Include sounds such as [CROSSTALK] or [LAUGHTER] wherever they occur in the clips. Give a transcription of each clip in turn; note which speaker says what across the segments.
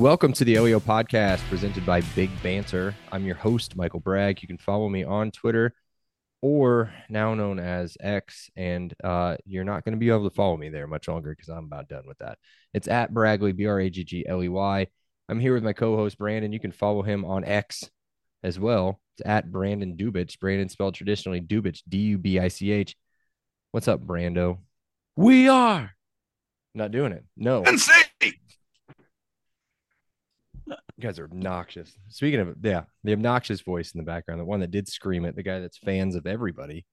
Speaker 1: Welcome to the OEO podcast presented by Big Banter. I'm your host, Michael Bragg. You can follow me on Twitter or now known as X, and uh, you're not going to be able to follow me there much longer because I'm about done with that. It's at Bragley, B R A G G L E Y. I'm here with my co host, Brandon. You can follow him on X as well. It's at Brandon Dubich. Brandon spelled traditionally Dubich, D U B I C H. What's up, Brando?
Speaker 2: We are.
Speaker 1: Not doing it. No.
Speaker 3: Insane.
Speaker 1: You guys are obnoxious. Speaking of, yeah, the obnoxious voice in the background, the one that did scream it, the guy that's fans of everybody,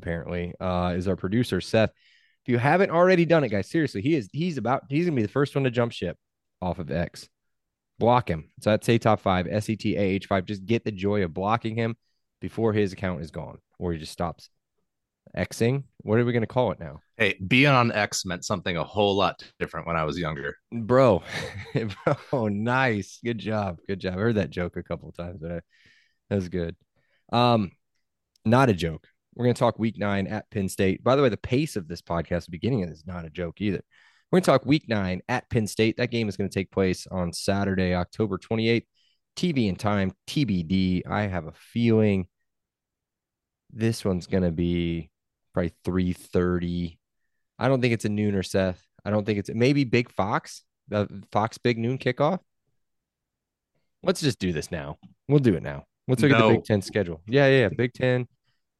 Speaker 1: apparently, uh, is our producer, Seth. If you haven't already done it, guys, seriously, he is he's about he's gonna be the first one to jump ship off of X. Block him. So that's say top five, S E T A H five. Just get the joy of blocking him before his account is gone, or he just stops Xing. What are we gonna call it now?
Speaker 3: Hey, being on X meant something a whole lot different when I was younger.
Speaker 1: bro [LAUGHS] bro nice good job good job i heard that joke a couple of times but I, that was good um not a joke we're going to talk week nine at penn state by the way the pace of this podcast the beginning of this is not a joke either we're going to talk week nine at penn state that game is going to take place on saturday october 28th tv and time tbd i have a feeling this one's going to be probably 3.30 i don't think it's a nooner seth I don't think it's maybe Big Fox, the Fox Big Noon kickoff. Let's just do this now. We'll do it now. Let's look at the Big Ten schedule. Yeah, yeah, yeah. Big Ten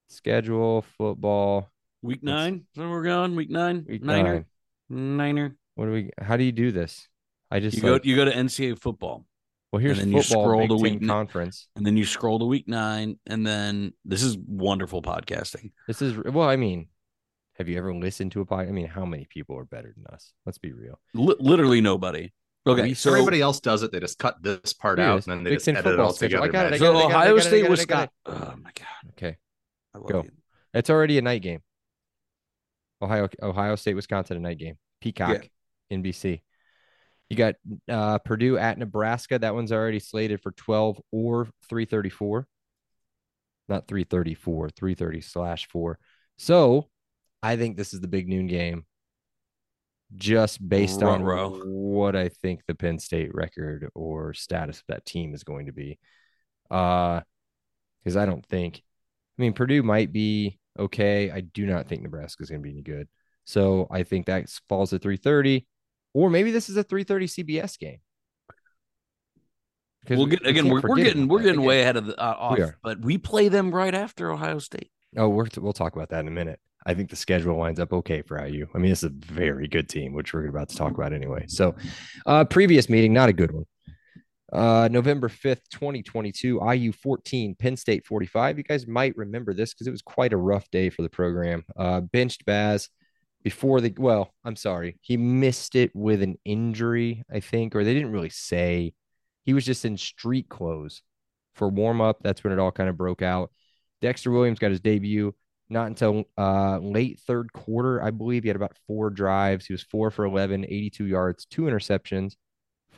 Speaker 1: schedule, football.
Speaker 2: Week nine. Where we're going? Week nine.
Speaker 1: Week
Speaker 2: Niner.
Speaker 1: nine.
Speaker 2: Niner.
Speaker 1: What do we? How do you do this? I just
Speaker 2: You go. You go to NCAA football,
Speaker 1: well. Here's
Speaker 2: and then you
Speaker 1: football.
Speaker 2: scroll
Speaker 1: Big
Speaker 2: to week n-
Speaker 1: conference.
Speaker 2: and then you scroll to week nine, and then this is wonderful podcasting.
Speaker 1: This is well. I mean, have you ever listened to a podcast? I mean, how many people are better than us? Let's be real.
Speaker 2: Li- literally nobody. Okay,
Speaker 1: We-
Speaker 2: so
Speaker 3: Everybody else does it. They just cut this part out
Speaker 1: is.
Speaker 3: and then they
Speaker 1: Big
Speaker 3: just
Speaker 1: Ten
Speaker 3: edit it
Speaker 1: football
Speaker 3: all
Speaker 1: schedule. I
Speaker 3: together.
Speaker 1: got it, I got
Speaker 2: so
Speaker 1: it, I got it, I
Speaker 2: Ohio
Speaker 1: got it, I
Speaker 2: State,
Speaker 1: got it,
Speaker 2: Wisconsin.
Speaker 1: got
Speaker 2: Oh my god,
Speaker 1: Okay,
Speaker 2: I love
Speaker 1: Go.
Speaker 2: you.
Speaker 1: it's already a night game. Ohio, Ohio State, Wisconsin, a night game. Peacock, NBC. You got uh, Purdue at Nebraska. That one's already slated for 12 or 334. Not 334, 330 slash four. So I think this is the big noon game just based on
Speaker 2: Ruh-roh.
Speaker 1: what I think the Penn State record or status of that team is going to be. Uh, because I don't think, I mean, Purdue might be okay. I do not think Nebraska is going to be any good. So I think that falls at 330, or maybe this is a 330 CBS game. Because
Speaker 2: We'll get
Speaker 1: we
Speaker 2: again. We're, we're getting we're getting
Speaker 1: Again-
Speaker 2: way ahead of the uh, off,
Speaker 1: We
Speaker 2: but we play them right after Ohio State.
Speaker 1: Oh, we're, we'll talk about that in a minute. I think the schedule lines up okay for IU. I mean, it's a very good team, which we're about to talk about anyway. So, uh, previous meeting, not a good one. Uh, November 5th, 2022, IU 14, Penn State 45. You guys might remember this because it was quite a rough day for the program. Uh, benched Baz before the, well, I'm sorry. He missed it with an injury, I think, or they didn't really say. He was just in street clothes for warm up. That's when it all kind of broke out. Dexter Williams got his debut not until uh, late third quarter, I believe. He had about four drives. He was four for 11, 82 yards, two interceptions,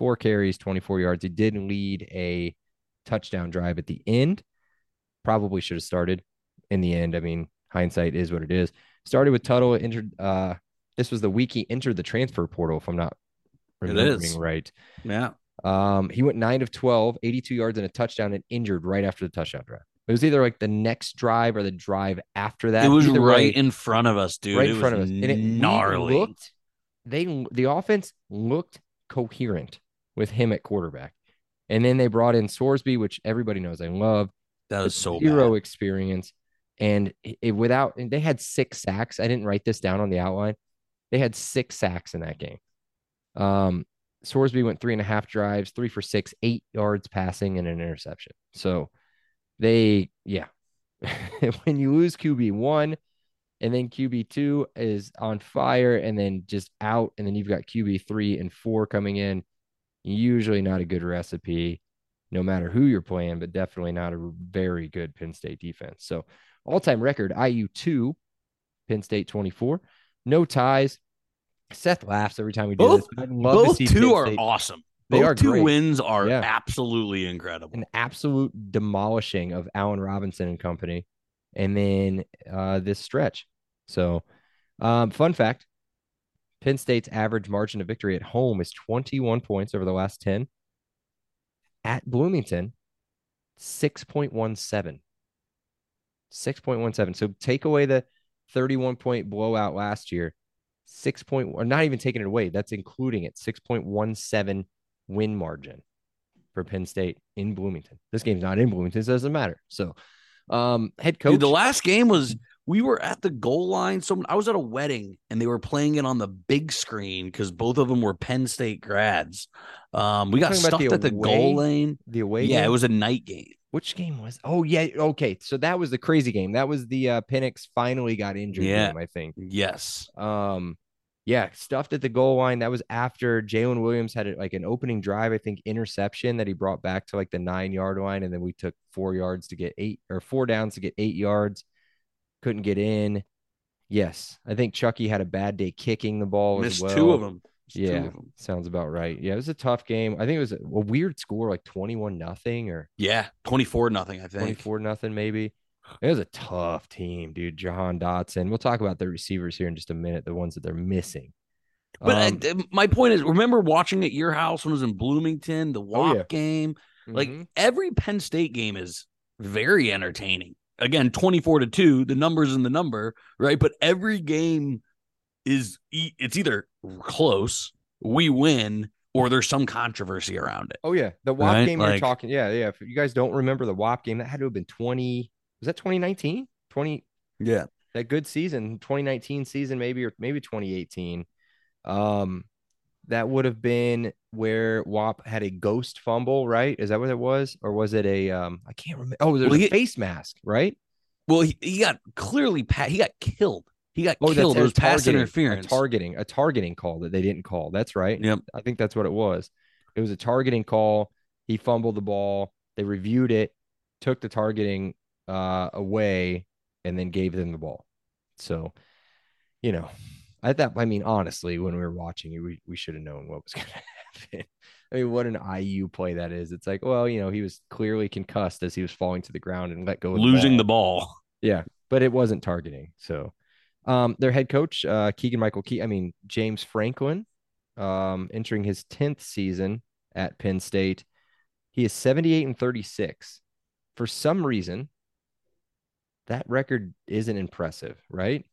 Speaker 1: four carries, 24 yards. He did lead a touchdown drive at the end. Probably should have started in the end. I mean, hindsight is what it is. Started with Tuttle, entered. Uh, this was the week he entered the transfer portal, if I'm not remembering right.
Speaker 2: Yeah,
Speaker 1: Um, he went nine of 12, 82 yards and a touchdown, and injured right after the touchdown drive. It was either like the next drive or the drive after that.
Speaker 2: it was
Speaker 1: Either
Speaker 2: right
Speaker 1: way,
Speaker 2: in front of us, dude.
Speaker 1: right in front of us. And it
Speaker 2: gnarly.
Speaker 1: looked, they the offense looked coherent with him at quarterback. And then they brought in Sorsby, which everybody knows I love.
Speaker 2: that was so
Speaker 1: zero
Speaker 2: bad.
Speaker 1: experience. And it, it- without, and they had six sacks. I didn't write this down on the outline. They had six sacks in that game. Um, Sorsby went three and a half drives, three for six, eight yards passing, and an interception. So they, yeah, [LAUGHS] when you lose QB one, and then QB two is on fire, and then just out, and then you've got QB three and four coming in. Usually not a good recipe, no matter who you're playing, but definitely not a very good Penn State defense. So all time record IU two, Penn State 24. No ties. Seth laughs every time we do
Speaker 4: Both-
Speaker 1: this. but I'd to
Speaker 4: Both two
Speaker 1: Penn
Speaker 4: are
Speaker 1: State-
Speaker 4: awesome.
Speaker 1: They
Speaker 4: Both
Speaker 1: are
Speaker 4: two
Speaker 1: great.
Speaker 4: wins are
Speaker 1: Yeah.
Speaker 4: absolutely incredible.
Speaker 1: an absolute demolishing of Allen Robinson and company, and then uh, this stretch. So, um, fun fact: Penn State's average margin of victory at home is 21 points over the last 10. At Bloomington, 6.17. 6.17. So take away the 31 point blowout last year. Six point, or not even taking it away. That's including it. 6.17 win margin for Penn State in Bloomington. This game's not in Bloomington, so it doesn't matter. So, um, head coach.
Speaker 4: Dude, the last game was we were at the goal line. So I was at a wedding and they were playing it on the big screen because both of them were Penn State grads. Um, we got stuffed
Speaker 1: the
Speaker 4: at the
Speaker 1: away
Speaker 4: goal lane.
Speaker 1: the away.
Speaker 4: yeah,
Speaker 1: game?
Speaker 4: it was a night game.
Speaker 1: Which game was? Oh yeah, okay. So that was the crazy game. That was the uh, Penix finally got injured
Speaker 4: Yeah.
Speaker 1: game, I think.
Speaker 4: Yes.
Speaker 1: Um, yeah, stuffed at the goal line. That was after Jalen Williams had like an opening drive, I think, interception that he brought back to like the nine yard line, and then we took four yards to get eight or four downs to get eight yards. Couldn't get in. Yes, I think Chucky had a bad day kicking the ball as
Speaker 4: Missed
Speaker 1: well.
Speaker 4: two of them. Missed
Speaker 1: Yeah,
Speaker 4: of 'em.
Speaker 1: sounds about right. Yeah, it was a tough game. I think it was a, weird score, like twenty-one nothing or
Speaker 4: Yeah. 24 nothing, I think.
Speaker 1: 24 nothing maybe. It was a tough team, dude. Jahan Dotson. We'll talk about the receivers here in just a minute, the ones that they're missing.
Speaker 4: But
Speaker 1: Um,
Speaker 4: uh, uh, my point is, remember watching at your house when it was in Bloomington, the walk
Speaker 1: Oh, yeah.
Speaker 4: game? Like
Speaker 1: mhm.
Speaker 4: every Penn State game is very entertaining. Again, 24 to 2, the numbers in the number, right? But every game is e- it's either close, we win, or there's some controversy around it.
Speaker 1: oh yeah, the WAP
Speaker 4: Right,
Speaker 1: game you're talking. Yeah, yeah. If you guys don't remember the WAP game, that had to have been 20. Was that 2019? 20
Speaker 4: Yeah.
Speaker 1: that good season, 2019 season maybe or maybe 2018. Um that would have been where WAP had a ghost fumble, right? Is that what it was? Or was it a um I can't remember. Oh, there was
Speaker 4: Well,
Speaker 1: a
Speaker 4: he-
Speaker 1: face mask, right?
Speaker 4: Well, he, he got clearly he got killed. He got
Speaker 1: Oh,
Speaker 4: killed. Was pass
Speaker 1: targeting-
Speaker 4: interference.
Speaker 1: A targeting, a targeting call that they didn't call. That's right.
Speaker 4: Yep.
Speaker 1: I think that's what it was. It was a targeting call. He fumbled the ball. They reviewed it, took the targeting uh, away, and then gave them the ball. So, you know, I thought. I mean, honestly, when we were watching it, we we should have known what was [LAUGHS] going to happen. I mean, what an IU play that is. It's like, well, you know, he was clearly concussed as he was falling to the ground and let go of
Speaker 4: losing the
Speaker 1: ball.
Speaker 4: ball. [LAUGHS]
Speaker 1: Yeah, but it wasn't targeting. So, um, their head coach, uh, Keegan Michael Key, I mean James Franklin, um, entering his tenth season at Penn State, he is seventy-eight and thirty-six. For some reason, that record isn't impressive, right?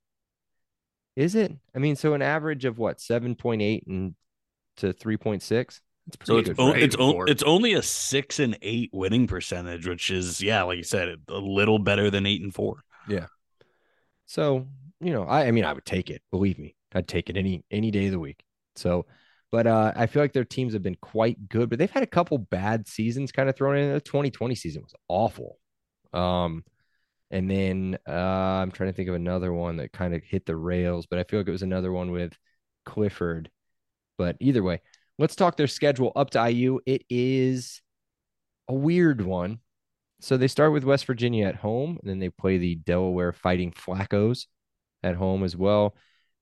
Speaker 1: Is it? I mean, so an average of what seven point eight and to three point six. It's pretty
Speaker 4: So it's
Speaker 1: good.
Speaker 4: o- it's
Speaker 1: eight
Speaker 4: o-
Speaker 1: four.
Speaker 4: it's only a six and eight winning percentage, which is yeah, like you said, a little better than eight and four. Yeah.
Speaker 1: So, you know, I, I mean, I would take it. Believe me, I'd take it any any day of the week. So, but uh, I feel like their teams have been quite good, but they've had a couple bad seasons kind of thrown in. The 2020 season was awful. Um, and then uh, I'm trying to think of another one that kind of hit the rails, but I feel like it was another one with Clifford. But either way, let's talk their schedule up to IU. It is a weird one. So they start with West Virginia at home, and then they play the Delaware Fighting Flaccos at home as well.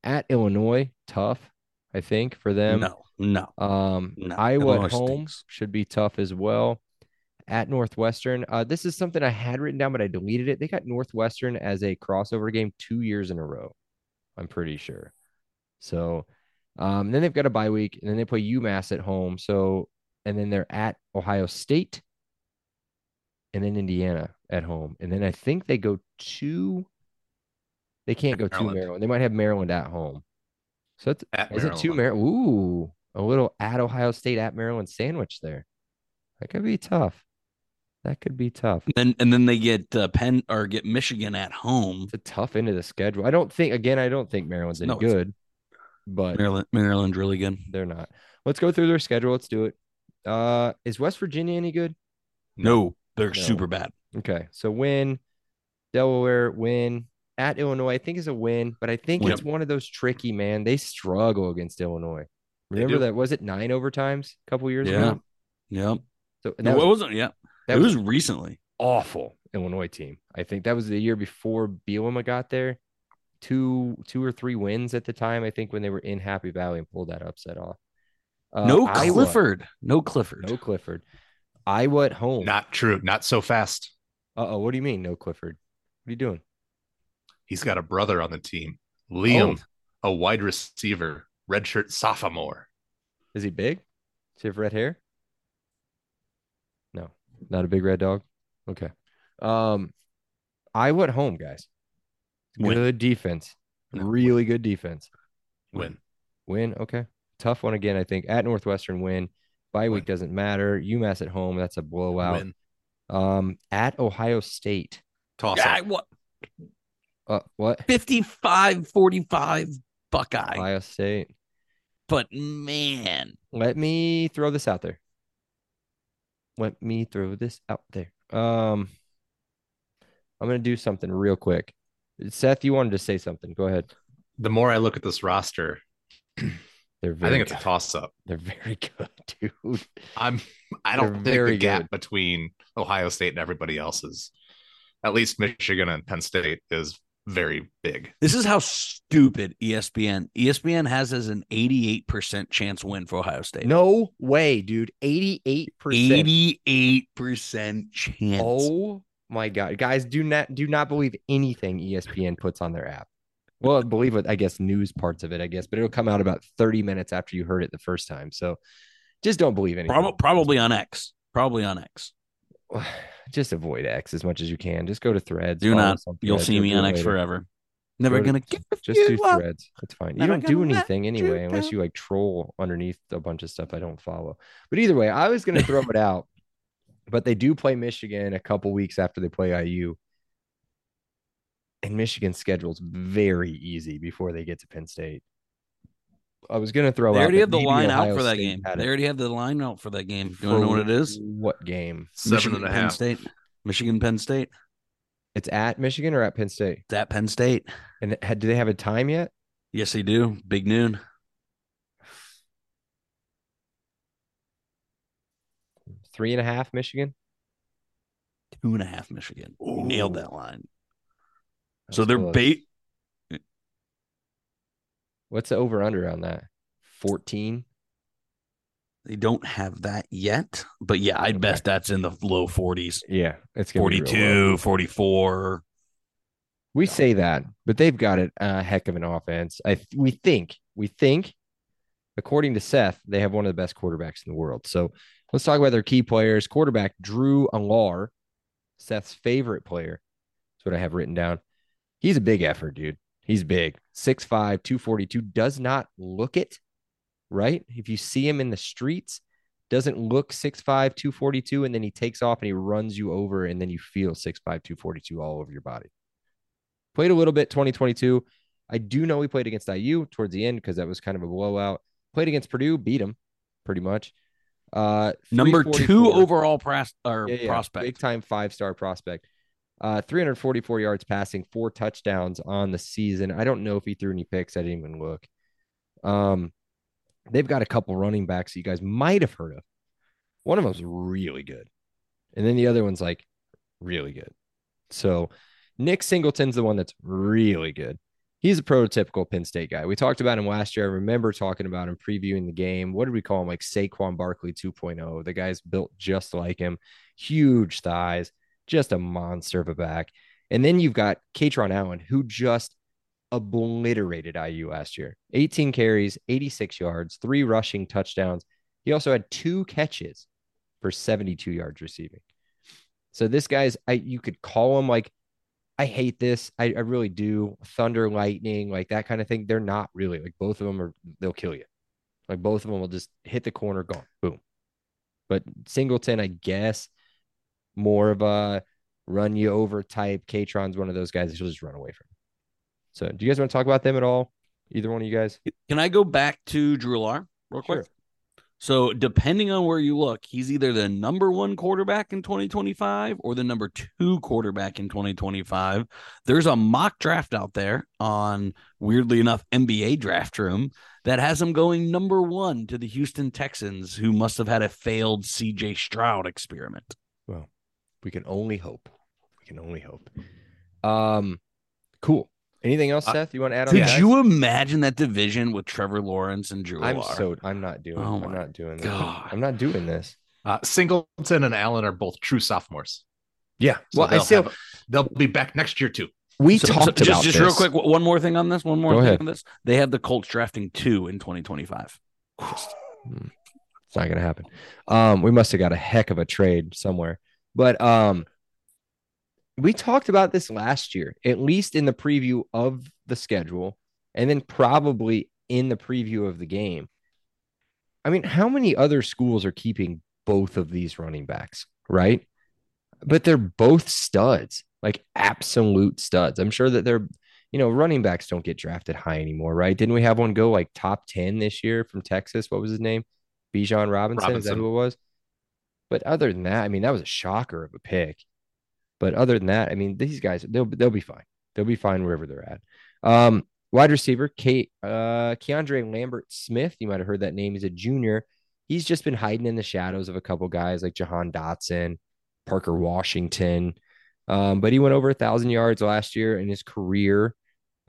Speaker 1: At Illinois, tough, I think, for them.
Speaker 4: no, no.
Speaker 1: Um,
Speaker 4: No,
Speaker 1: Iowa
Speaker 4: Illinois
Speaker 1: at home
Speaker 4: stinks.
Speaker 1: should be tough as well. At Northwestern, uh, this is something I had written down, but I deleted it. They got Northwestern as a crossover game two years in a row. I'm pretty sure. So, um, then they've got a bye week, and then they play UMass at home. So, and then they're at Ohio State, and then Indiana at home, and then I think they go to. They can't go to
Speaker 3: Maryland.
Speaker 1: Maryland. They might have Maryland at home. So it's
Speaker 3: At
Speaker 1: is it two
Speaker 3: Maryland.
Speaker 1: Maryland? Ooh, a little at Ohio State at Maryland sandwich there. That could be tough. That could be tough.
Speaker 4: And and then they get uh, Penn or get Michigan at home.
Speaker 1: It's a tough end of the schedule. I don't think again. I don't think Maryland's any
Speaker 4: No, it's-
Speaker 1: good, but
Speaker 4: Maryland, Maryland's really good.
Speaker 1: they're not. let's go through their schedule. Let's do it. Uh, is West Virginia any good?
Speaker 4: No, they're
Speaker 1: No.
Speaker 4: super bad.
Speaker 1: Okay, so win, Delaware win at Illinois. I think is a win, but I think
Speaker 4: Win.
Speaker 1: it's one of those tricky. Man, they struggle against Illinois. Remember
Speaker 3: do.
Speaker 1: that? Was it nine overtimes a couple years
Speaker 4: Yeah.
Speaker 1: ago?
Speaker 4: Yep.
Speaker 1: So and
Speaker 4: No,
Speaker 1: that
Speaker 4: it wasn't. Yeah,
Speaker 1: that
Speaker 4: it
Speaker 1: was
Speaker 4: was recently.
Speaker 1: awful Illinois team. I think that was the year before Bielema got there. Two, two or three wins at the time. I think when they were in Happy Valley and pulled that upset off. Uh,
Speaker 4: no
Speaker 1: Iowa-
Speaker 4: Clifford. No Clifford.
Speaker 1: No Clifford. Iowa at home.
Speaker 3: Not true. Not so fast.
Speaker 1: Uh oh. What do you mean? No Clifford. What are you doing?
Speaker 3: He's got a brother on the team, Liam,
Speaker 1: Oh.
Speaker 3: a wide receiver, redshirt sophomore.
Speaker 1: Is he big? Does he have red hair? No, not a big red dog. Okay. Um, I at home, guys.
Speaker 4: Win.
Speaker 1: Good defense.
Speaker 3: No,
Speaker 1: really good defense.
Speaker 3: Win.
Speaker 1: Win. Okay. Tough one again, I think. At Northwestern, win. Bye week
Speaker 3: Win.
Speaker 1: doesn't matter. UMass at home, that's a blowout.
Speaker 3: Win.
Speaker 1: Um, at Ohio State.
Speaker 3: Toss
Speaker 4: Yeah,
Speaker 3: up.
Speaker 4: what?
Speaker 1: Uh, what?
Speaker 4: 55 45 Buckeye.
Speaker 1: Ohio State.
Speaker 4: But man,
Speaker 1: Let me throw this out there. Let me throw this out there. Um, I'm gonna do something real quick. Seth, you wanted to say something. Go ahead.
Speaker 3: The more I look at this roster, [CLEARS THROAT]
Speaker 1: They're
Speaker 3: I
Speaker 1: very
Speaker 3: think it's a toss up.
Speaker 1: They're very [LAUGHS] good, dude.
Speaker 3: I'm I
Speaker 1: They're
Speaker 3: don't think
Speaker 1: very
Speaker 3: the gap
Speaker 1: good.
Speaker 3: between Ohio State and everybody else is at least Michigan and Penn State is very big.
Speaker 4: this is how stupid ESPN. ESPN has as an 88% chance win for Ohio State.
Speaker 1: No way, dude. 88%.
Speaker 4: 88% chance.
Speaker 1: Oh my god. Guys, do not do not believe anything ESPN puts on their app. Well, believe what I guess news parts of it, I guess, but it'll come out about 30 minutes after you heard it the first time. So just don't believe anything.
Speaker 4: Prob- probably on X. Probably on X. [SIGHS] [SIGHS] [SIGHS]
Speaker 1: just avoid X as much as you can. Just go to threads.
Speaker 4: Do not. You'll see me on X
Speaker 1: later.
Speaker 4: forever. Never
Speaker 1: Go
Speaker 4: gonna give
Speaker 1: Just do
Speaker 4: up.
Speaker 1: threads. It's fine. You don't do anything
Speaker 4: you
Speaker 1: anyway, unless you like troll underneath a bunch of stuff I don't follow. But either way, I was gonna throw it out. [LAUGHS] But they do play Michigan a couple weeks after they play IU. And Michigan's schedule's very easy before they get to Penn State. I was gonna throw
Speaker 4: They
Speaker 1: out
Speaker 4: already have the line out
Speaker 1: Ohio
Speaker 4: for that
Speaker 1: State
Speaker 4: game. They already have the line out for that game. Do you want to know what it is?
Speaker 1: What game?
Speaker 3: Seven
Speaker 4: Michigan,
Speaker 3: and a
Speaker 4: Penn. State. Michigan, Penn State.
Speaker 1: It's at Michigan or at Penn State?
Speaker 4: It's at Penn State.
Speaker 1: And had, do they have a time yet?
Speaker 4: Yes, they do. Big noon.
Speaker 1: Three and a half, Michigan.
Speaker 4: Two and a half Michigan. You nailed that line.
Speaker 1: That
Speaker 4: So they're
Speaker 1: close.
Speaker 4: bait.
Speaker 1: What's the over under on that? 14.
Speaker 4: They don't have that yet. But yeah, I'd
Speaker 1: Okay.
Speaker 4: bet that's in the low 40s.
Speaker 1: Yeah, it's gonna be
Speaker 4: 42, 44.
Speaker 1: We say that, but they've got it a heck of an offense. I we think we think, according to Seth, they have one of the best quarterbacks in the world. So let's talk about their key players. Quarterback Drew Allar, Seth's favorite player. That's what I have written down. He's a big effort, dude. He's big. 6'5, 242. Does not look it, right? If you see him in the streets, doesn't look 6'5, 242, and then he takes off and he runs you over, and then you feel 6'5, 242 all over your body. Played a little bit 2022. I do know he played against IU towards the end because that was kind of a blowout. Played against Purdue, beat him pretty much. Uh,
Speaker 4: Number two overall pros- or
Speaker 1: yeah, yeah,
Speaker 4: prospect.
Speaker 1: big time five star prospect. Uh, 344 yards passing, four touchdowns on the season. I don't know if he threw any picks. I didn't even look. Um, they've got a couple running backs you guys might have heard of. One of them's really good, and then the other one's like really good. So Nick Singleton's the one that's really good. He's a prototypical Penn State guy. We talked about him last year. I remember talking about him previewing the game. What did we call him? Like Saquon Barkley 2.0. The guy's built just like him, huge thighs, just a monster of a back. And then you've got Kaytron Allen, who just obliterated IU last year 18 carries, 86 yards, three rushing touchdowns. He also had two catches for 72 yards receiving. So this guy's, I you could call him like I hate this. I, I really do. Thunder, lightning, like that kind of thing. They're not really like both of them are. They'll kill you. Like both of them will just hit the corner, gone, boom. But Singleton, I guess, more of a run you over type. Kaytron's one of those guys that you'll just run away from. So, do you guys want to talk about them at all? Either one of you guys?
Speaker 4: Can I go back to Drew Allar real quick? So depending on where you look, he's either the number one quarterback in 2025 or the number two quarterback in 2025. There's a mock draft out there on weirdly enough NBA draft room that has him going number one to the Houston Texans, who must have had a failed CJ Stroud experiment.
Speaker 1: Well, we can only hope. We can only hope. Um, cool. Anything else,
Speaker 3: Uh,
Speaker 1: Seth? You want to add on?
Speaker 4: Could
Speaker 1: that?
Speaker 4: you imagine that division with Trevor Lawrence and Drew
Speaker 1: I'm
Speaker 4: Lock?
Speaker 1: so. I'm not doing.
Speaker 4: Oh
Speaker 1: I'm not doing this.
Speaker 4: God.
Speaker 1: I'm not doing this.
Speaker 3: Uh, Singleton and Allen are both true sophomores.
Speaker 1: Yeah.
Speaker 3: So
Speaker 1: well, I
Speaker 3: they'll
Speaker 1: still.
Speaker 3: have- they'll be back next year too.
Speaker 1: we
Speaker 4: So- so
Speaker 1: talked
Speaker 4: just,
Speaker 1: about
Speaker 4: just
Speaker 1: this.
Speaker 4: real quick. One more thing on this. One more
Speaker 1: Go
Speaker 4: thing
Speaker 1: ahead.
Speaker 4: on this. They have the Colts drafting two in 2025.
Speaker 1: Hmm. It's not gonna happen. Um, we must have got a heck of a trade somewhere. But um we talked about this last year, at least in the preview of the schedule, and then probably in the preview of the game. I mean, how many other schools are keeping both of these running backs, right? But they're both studs, like absolute studs. I'm sure that they're, you know, running backs don't get drafted high anymore, right? Didn't we have one go like top 10 this year from Texas? What was his name? Bijan Robinson. Is that who it was? But other than that, I mean, that was a shocker of a pick. But other than that, I mean, these guys, they'll they'll be fine. They'll be fine wherever they're at. Um, wide receiver, Kate, uh, Keandre Lambert Smith. You might have heard that name. He's a junior. He's just been hiding in the shadows of a couple guys like Jahan Dotson, Parker Washington. Um, but he went over a thousand yards last year in his career.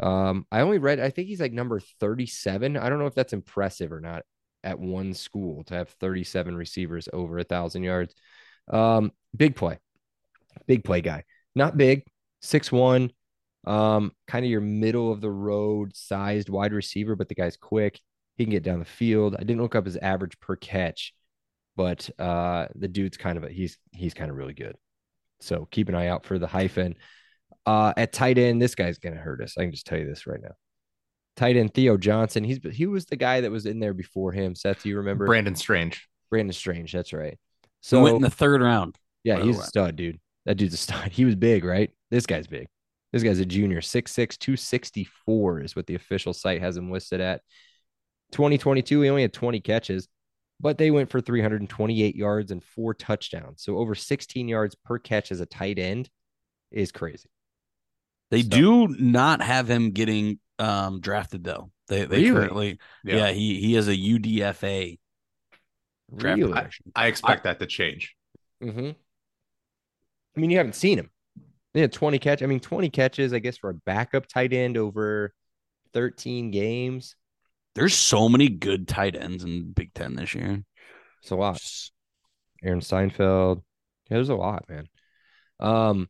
Speaker 1: Um, I only read, I think he's like number 37. I don't know if that's impressive or not at one school to have 37 receivers over a thousand yards. Um, big play, big play guy. Not big, six one, um, kind of your middle of the road sized wide receiver, but the guy's quick. He can get down the field. I didn't look up his average per catch, but uh, the dude's kind of a, he's he's kind of really good. So keep an eye out for the hyphen. Uh, at tight end, this guy's gonna hurt us. I can just tell you this right now. Tight end Theo Johnson. He's he was the guy that was in there before him. Seth, do you remember?
Speaker 3: Brenton Strange.
Speaker 1: Brenton Strange. That's right.
Speaker 4: So
Speaker 1: So
Speaker 4: went in the third round.
Speaker 1: yeah, he's a stud, dude. That dude's a stud. [LAUGHS] He was big, right? This guy's big. This guy's a junior. 6'6, 264 is what the official site has him listed at. 2022, he only had 20 catches, but they went for 328 yards and four touchdowns. So over 16 yards per catch as a tight end is crazy.
Speaker 4: They
Speaker 1: So-
Speaker 4: do not have him getting um, drafted though. They they
Speaker 1: Really?
Speaker 4: currently yeah. he he has a UDFA
Speaker 1: Really?
Speaker 4: protection.
Speaker 3: I expect that to change.
Speaker 1: Mm-hmm. I mean, you haven't seen him. He had 20 catch. I mean, 20 catches, I guess, for a backup tight end over 13 games.
Speaker 4: There's so many good tight ends in Big Ten this year.
Speaker 1: It's a lot. Aaron Seinfeld. Yeah, there's a lot, man. Um,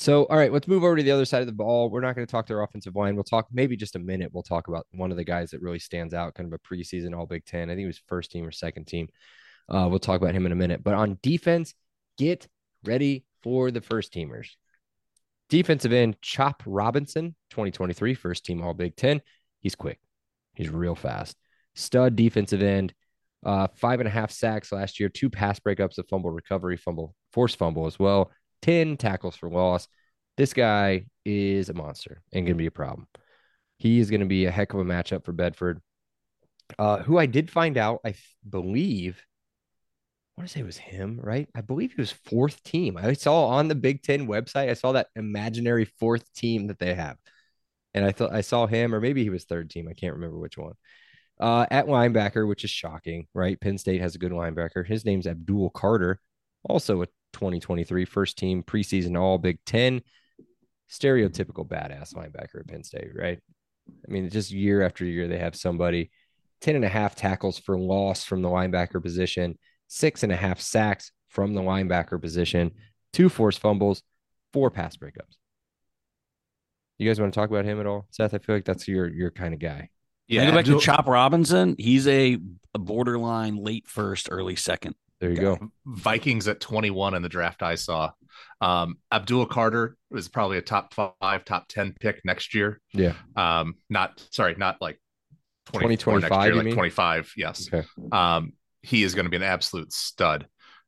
Speaker 1: so all right, let's move over to the other side of the ball. We're not going to talk their offensive line. We'll talk maybe just a minute. We'll talk about one of the guys that really stands out, kind of a preseason All Big Ten. I think he was first team or second team. Uh, we'll talk about him in a minute. But on defense, get ready for the first teamers. Defensive end Chop Robinson, 2023 first team All Big Ten. He's quick. He's real fast. Stud defensive end. Uh, five and a half sacks last year, two pass breakups, a fumble recovery, fumble, forced fumble as well, 10 tackles for loss. This guy is a monster and going to be a problem. He is going to be a heck of a matchup for Bedford. Uh, who I did find out, I believe, I want to say it was him, right? I believe he was fourth team. I saw on the Big Ten website, I saw that imaginary fourth team that they have. And I thought I saw him, or maybe he was third team. I can't remember which one. Uh, at linebacker, which is shocking, right? Penn State has a good linebacker. His name's Abdul Carter, also a 2023 first team preseason All Big Ten. Stereotypical badass linebacker at Penn State, right? I mean, just year after year, they have somebody 10 and a half tackles for loss from the linebacker position, six and a half sacks from the linebacker position, two forced fumbles, four pass breakups. You guys want to talk about him at all? Seth, I feel like that's your your kind of guy.
Speaker 4: Yeah, go back to Chop Robinson. He's a, a borderline late first, early second.
Speaker 1: There you go.
Speaker 3: Vikings at 21 in the draft I saw. Um, Abdul Carter was probably a top five, top 10 pick next year.
Speaker 1: Yeah.
Speaker 3: Um, not sorry, not like 24 next
Speaker 1: 2025,
Speaker 3: year, like
Speaker 1: mean?
Speaker 3: 25. Yes.
Speaker 1: Okay.
Speaker 3: Um, he is going to be an absolute stud.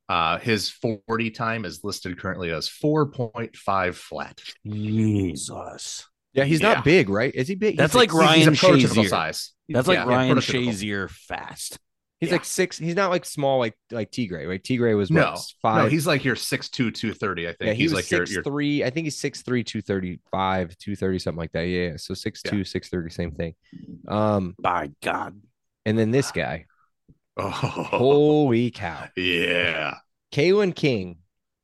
Speaker 3: Uh, his 40 time is listed currently as 4.5 flat.
Speaker 4: Jesus.
Speaker 1: Yeah, he's
Speaker 3: Yeah.
Speaker 1: not big, right? Is he big?
Speaker 4: That's
Speaker 1: He's
Speaker 4: like
Speaker 3: He's-
Speaker 4: Ryan
Speaker 3: he's a
Speaker 4: Shazier.
Speaker 3: size.
Speaker 4: That's like
Speaker 3: Yeah,
Speaker 4: Ryan. Shazier fast.
Speaker 1: He's
Speaker 3: Yeah.
Speaker 1: like six. He's not like small like like Tegray. Right? Tegray was what,
Speaker 3: No,
Speaker 1: five.
Speaker 3: no, he's like your six two two thirty. I think.
Speaker 1: yeah, he
Speaker 3: he's
Speaker 1: was
Speaker 3: like your,
Speaker 1: six
Speaker 3: your
Speaker 1: three. I think he's six three, two thirty five, two thirty something like that. Yeah, yeah. So six two, six thirty, same thing. Um,
Speaker 4: by God.
Speaker 1: and then this guy,
Speaker 3: oh,
Speaker 1: holy cow,
Speaker 3: yeah.
Speaker 1: Kalen King,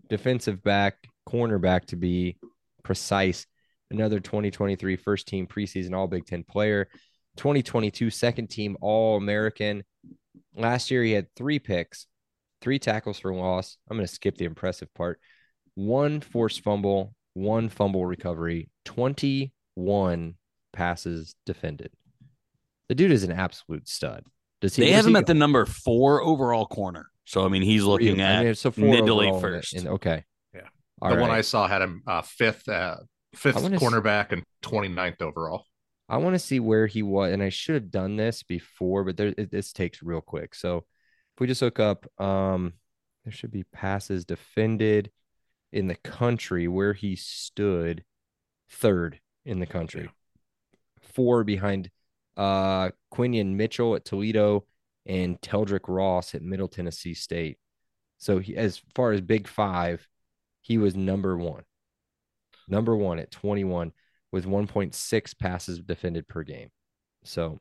Speaker 1: defensive back, cornerback to be precise. Another 2023 first team preseason All Big Ten player, 2022 second team All American. Last year he had three picks, three tackles for loss. I'm going to skip the impressive part. One forced fumble, one fumble recovery, 21 passes defended. The dude is an absolute stud. Does he?
Speaker 4: They
Speaker 1: does
Speaker 4: have
Speaker 1: he
Speaker 4: him at the number four overall corner. So I mean, he's looking
Speaker 1: Really?
Speaker 4: at
Speaker 1: I mean, so
Speaker 4: mid to late
Speaker 1: overall in the-
Speaker 4: first.
Speaker 1: in- okay.
Speaker 3: Yeah.
Speaker 1: All
Speaker 3: the one. I saw had him uh, fifth, uh, fifth
Speaker 1: I s-
Speaker 3: cornerback and 29th overall.
Speaker 1: I want to see where he was, and I should have done this before, but there it, this takes real quick. So if we just look up, um, there should be passes defended in the country where he stood third in the country, four behind uh Quinyon Mitchell at Toledo and Teldrick Ross at Middle Tennessee State. So he, as far as Big Five, he was number one, number one at 21 with 1.6 passes defended per game. So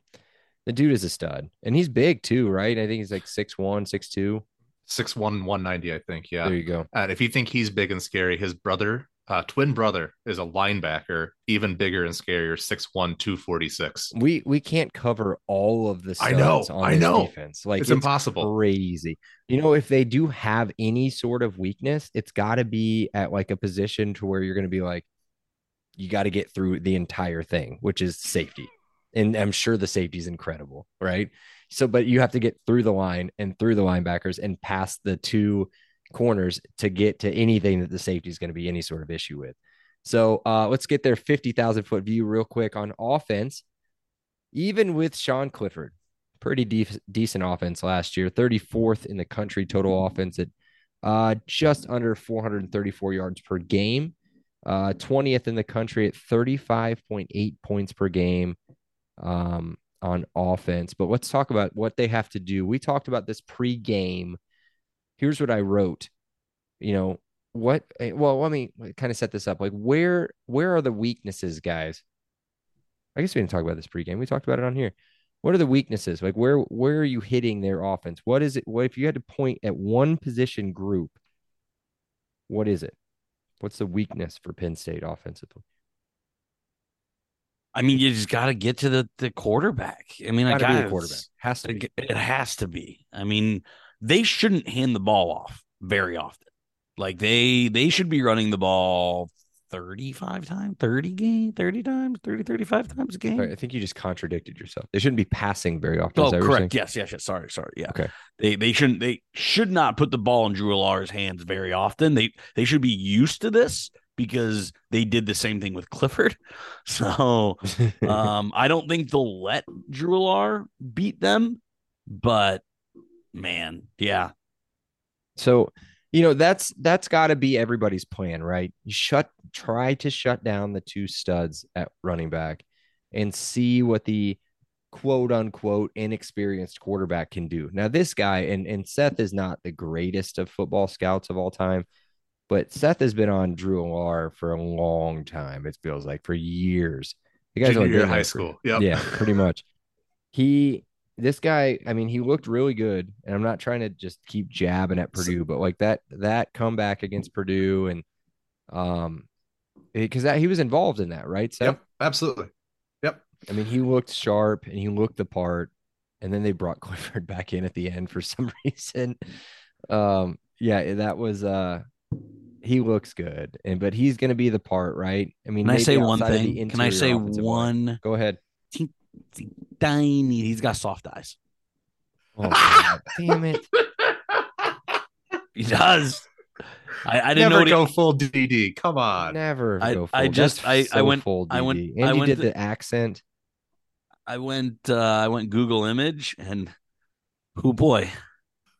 Speaker 1: the dude is a stud. And he's big too, right? I think he's like 6'1, 6'2.
Speaker 3: 6'1", 190, I think. Yeah.
Speaker 1: There you go.
Speaker 3: And if you think he's big and scary, his brother, uh, twin brother, is a linebacker, even bigger and scarier, 6'1", 246.
Speaker 1: We we can't cover all of the
Speaker 3: I know,
Speaker 1: on
Speaker 3: I know.
Speaker 1: defense. Like
Speaker 3: It's impossible.
Speaker 1: Crazy. You know, if they do have any sort of weakness, it's got to be at like a position to where you're going to be like, you got to get through the entire thing, which is safety. And I'm sure the safety is incredible, right? So, but you have to get through the line and through the linebackers and past the two corners to get to anything that the safety is going to be any sort of issue with. So uh, let's get their 50,000 foot view real quick on offense. Even with Sean Clifford, pretty def- decent offense last year, 34th in the country total offense at uh, just under 434 yards per game, uh, 20th in the country at 35.8 points per game um, on offense. But let's talk about what they have to do. We talked about this pre-game. Here's what I wrote. You know what? eh, Well, let me kind of set this up. Like, where where are the weaknesses, guys? I guess we didn't talk about this pregame. We talked about it on here. What are the weaknesses? Like, where where are you hitting their offense? What is it? What if you had to point at one position group? What is it? What's the weakness for Penn State offensively?
Speaker 4: I mean, you just got to get to the the quarterback. I mean, I got
Speaker 1: quarterback. Has to be.
Speaker 4: It has to be. I mean, they shouldn't hand the ball off very often. Like they they should be running the ball 35 times, 30 game, 30 times, 30 35 times a game.
Speaker 1: Sorry, I think you just contradicted yourself. They shouldn't be passing very often.
Speaker 4: Oh,
Speaker 1: is that what you're
Speaker 4: correct. Yes, yes, yes. Sorry, sorry. Yeah.
Speaker 1: Okay.
Speaker 4: They they shouldn't they should not put the ball in Drew Allar's hands very often. They they should be used to this because they did the same thing with Clifford. [LAUGHS] So [LAUGHS] um I don't think they'll let Drew Allar beat them, but man, yeah.
Speaker 1: So, you know, that's that's got to be everybody's plan, right? You shut try to shut down the two studs at running back and see what the quote unquote inexperienced quarterback can do. Now, this guy and and Seth is not the greatest of football scouts of all time, but Seth has been on Drew Allar for a long time. It feels like for years. The guy's
Speaker 3: Junior year high school. Yep.
Speaker 1: yeah, pretty [LAUGHS] much. He, this guy, I mean, he looked really good, and I'm not trying to just keep jabbing at Purdue, but like that that comeback against Purdue, and um, because that he was involved in that, right? Seth?
Speaker 3: Yep. Absolutely. Yep.
Speaker 1: I mean, he looked sharp and he looked the part, and then they brought [LAUGHS] Clifford back in at the end for [LAUGHS] some reason. Um, yeah, that was uh. He looks good, and but he's going to be the part, right? I mean,
Speaker 4: Can I say one
Speaker 1: outside of the
Speaker 4: thing? Can I say
Speaker 1: offensive line.
Speaker 4: one
Speaker 1: Go ahead.
Speaker 4: tiny he's got soft eyes.
Speaker 1: Oh, God, damn it! [LAUGHS]
Speaker 4: He does. I, I didn't
Speaker 3: Never
Speaker 4: know
Speaker 3: go
Speaker 4: what he,
Speaker 3: full DD. Come on.
Speaker 1: Never
Speaker 4: I-
Speaker 1: go full.
Speaker 4: I just-
Speaker 1: That's
Speaker 4: I- I went-
Speaker 1: full
Speaker 4: I went-
Speaker 1: DD. And
Speaker 4: I
Speaker 1: you
Speaker 4: went
Speaker 1: did
Speaker 4: to-
Speaker 1: the accent.
Speaker 4: I went uh I went Google image and oh boy.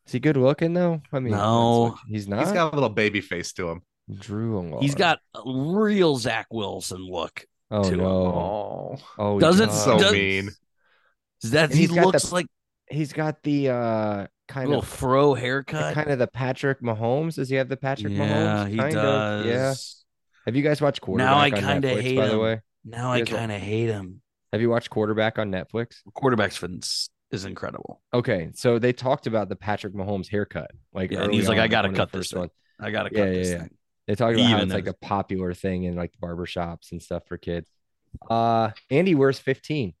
Speaker 1: Is he good looking though? I mean,
Speaker 4: No.
Speaker 1: that's- he's not.
Speaker 3: He's got a little baby face to him.
Speaker 1: Drew Allar.
Speaker 4: He's got a real Zach Wilson look.
Speaker 1: Oh
Speaker 4: to him.
Speaker 1: no!
Speaker 3: Oh.
Speaker 1: Oh,
Speaker 4: Doesn't-
Speaker 1: does.
Speaker 3: So
Speaker 4: does-
Speaker 3: mean.
Speaker 4: That
Speaker 1: And
Speaker 4: he looks
Speaker 1: the-
Speaker 4: like
Speaker 1: he's got the uh kind
Speaker 4: little
Speaker 1: of
Speaker 4: fro haircut.
Speaker 1: kind of the Patrick Mahomes. Does he have the Patrick
Speaker 4: yeah,
Speaker 1: Mahomes?
Speaker 4: he
Speaker 1: kind
Speaker 4: does.
Speaker 1: Of. Yeah. Have you guys watched quarterback
Speaker 4: Now I kinda
Speaker 1: Netflix,
Speaker 4: hate
Speaker 1: by the way?
Speaker 4: Now I
Speaker 1: He has a-
Speaker 4: kind of hate him.
Speaker 1: Have you watched quarterback on Netflix?
Speaker 4: Quarterback's fence is incredible.
Speaker 1: Okay, so they talked about the Patrick Mahomes haircut. Like,
Speaker 4: Yeah, and he's like, I gotta
Speaker 1: of
Speaker 4: cut this
Speaker 1: one.
Speaker 4: I gotta cut
Speaker 1: yeah,
Speaker 4: this
Speaker 1: yeah.
Speaker 4: thing.
Speaker 1: They talk about how it's like a popular thing in like the barber shops and stuff for kids. Uh Andy wears 15.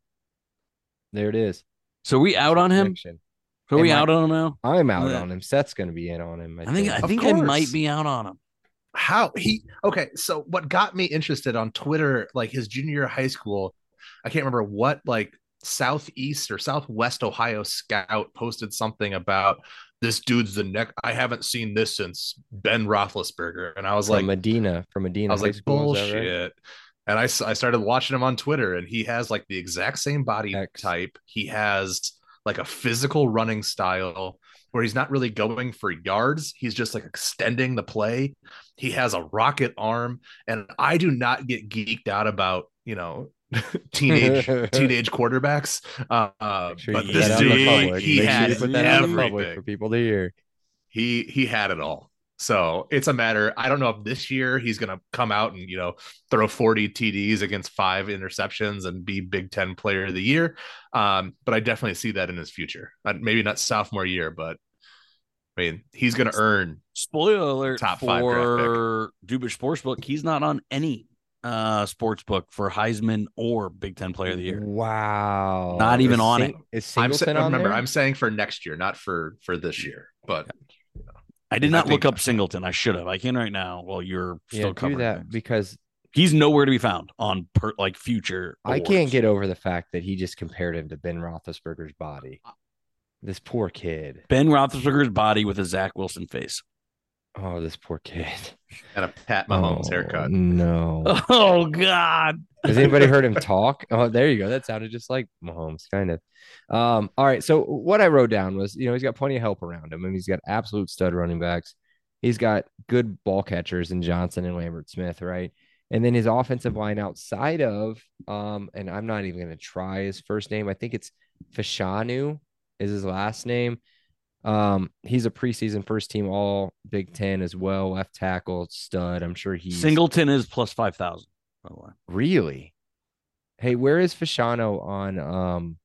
Speaker 1: There it is.
Speaker 4: So we out on him.
Speaker 1: Prediction.
Speaker 4: So we
Speaker 1: Am I-
Speaker 4: out on him now.
Speaker 1: I'm out
Speaker 4: Yeah.
Speaker 1: on him. Seth's gonna be in on him. I,
Speaker 4: I think I
Speaker 3: Of
Speaker 4: think I might be out on him.
Speaker 3: how he okay so what got me interested on twitter like his junior year of high school i can't remember what like southeast or southwest ohio scout posted something about this dude's the neck i haven't seen this since ben roethlisberger and i was
Speaker 1: from
Speaker 3: like
Speaker 1: Medina. From Medina.
Speaker 3: i was
Speaker 1: High
Speaker 3: like
Speaker 1: School, is that
Speaker 3: bullshit
Speaker 1: right?
Speaker 3: And I, I started watching him on twitter and he has like the exact same body
Speaker 1: X.
Speaker 3: type. He has like a physical running style where he's not really going for yards. He's just like extending the play. He has a rocket arm and i do not get geeked out about you know [LAUGHS] teenage [LAUGHS] teenage quarterbacks. Uh,
Speaker 1: sure
Speaker 3: but this
Speaker 1: get out in the
Speaker 3: dude he
Speaker 1: Make sure
Speaker 3: had
Speaker 1: you put that out in the public
Speaker 3: everything.
Speaker 1: for people to hear.
Speaker 3: he he had it all so it's a matter i don't know if this year he's going to come out and you know throw 40 td's against five interceptions and be big 10 player of the year um but i definitely see that in his future Uh, maybe not sophomore year but i mean he's going to earn
Speaker 4: Spoiler alert
Speaker 3: Top five draft
Speaker 4: for Dubich Sportsbook. He's not on any uh sports book for Heisman or Big Ten Player of the Year.
Speaker 1: Wow.
Speaker 4: Not even
Speaker 1: Is
Speaker 4: on
Speaker 1: Sing- Is
Speaker 3: i'm
Speaker 1: Singleton
Speaker 3: sa-
Speaker 1: on
Speaker 3: remember
Speaker 1: there?
Speaker 3: i'm saying for next year not for for this year but
Speaker 4: I did not look up Singleton. I should have. I can right now while you're
Speaker 1: yeah,
Speaker 4: still
Speaker 1: do that
Speaker 4: things.
Speaker 1: because
Speaker 4: He's nowhere to be found on per, like future.
Speaker 1: I can't get over the fact that he just compared him to Ben Roethlisberger's body. This poor kid.
Speaker 4: Ben Roethlisberger's body with a Zach Wilson face.
Speaker 1: Oh, this poor kid.
Speaker 3: Got a pat mahomes
Speaker 1: Oh,
Speaker 3: haircut
Speaker 1: No. [LAUGHS]
Speaker 4: Oh God!
Speaker 1: Has anybody heard him talk? Oh, there you go. That sounded just like Mahomes, kind of. Um, all right. So what I wrote down was, you know, he's got plenty of help around him, and he's got absolute stud running backs. He's got good ball catchers in Johnson and Lambert Smith, right? And then his offensive line outside of, um, and I'm not even going to try his first name. I think it's Fashanu is his last name. Um, he's a preseason first team all Big Ten as well, left tackle stud. I'm sure he
Speaker 4: Singleton is plus five thousand.
Speaker 1: Really? Hey, where is Fashanu on um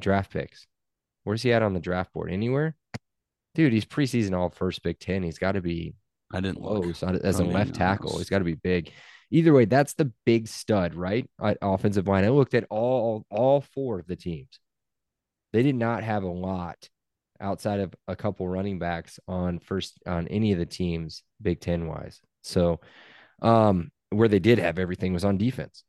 Speaker 1: draft picks? Where's he at on the draft board? Anywhere? Dude, he's preseason all first Big Ten. He's got to be
Speaker 4: I didn't look.
Speaker 1: close on- as
Speaker 4: I
Speaker 1: a left tackle. He's got to be big. Either way, that's the big stud, right? At offensive line. I looked at all all four of the teams. They did not have a lot outside of a couple running backs on first on any of the teams Big Ten wise. So um where they did have everything was on defense.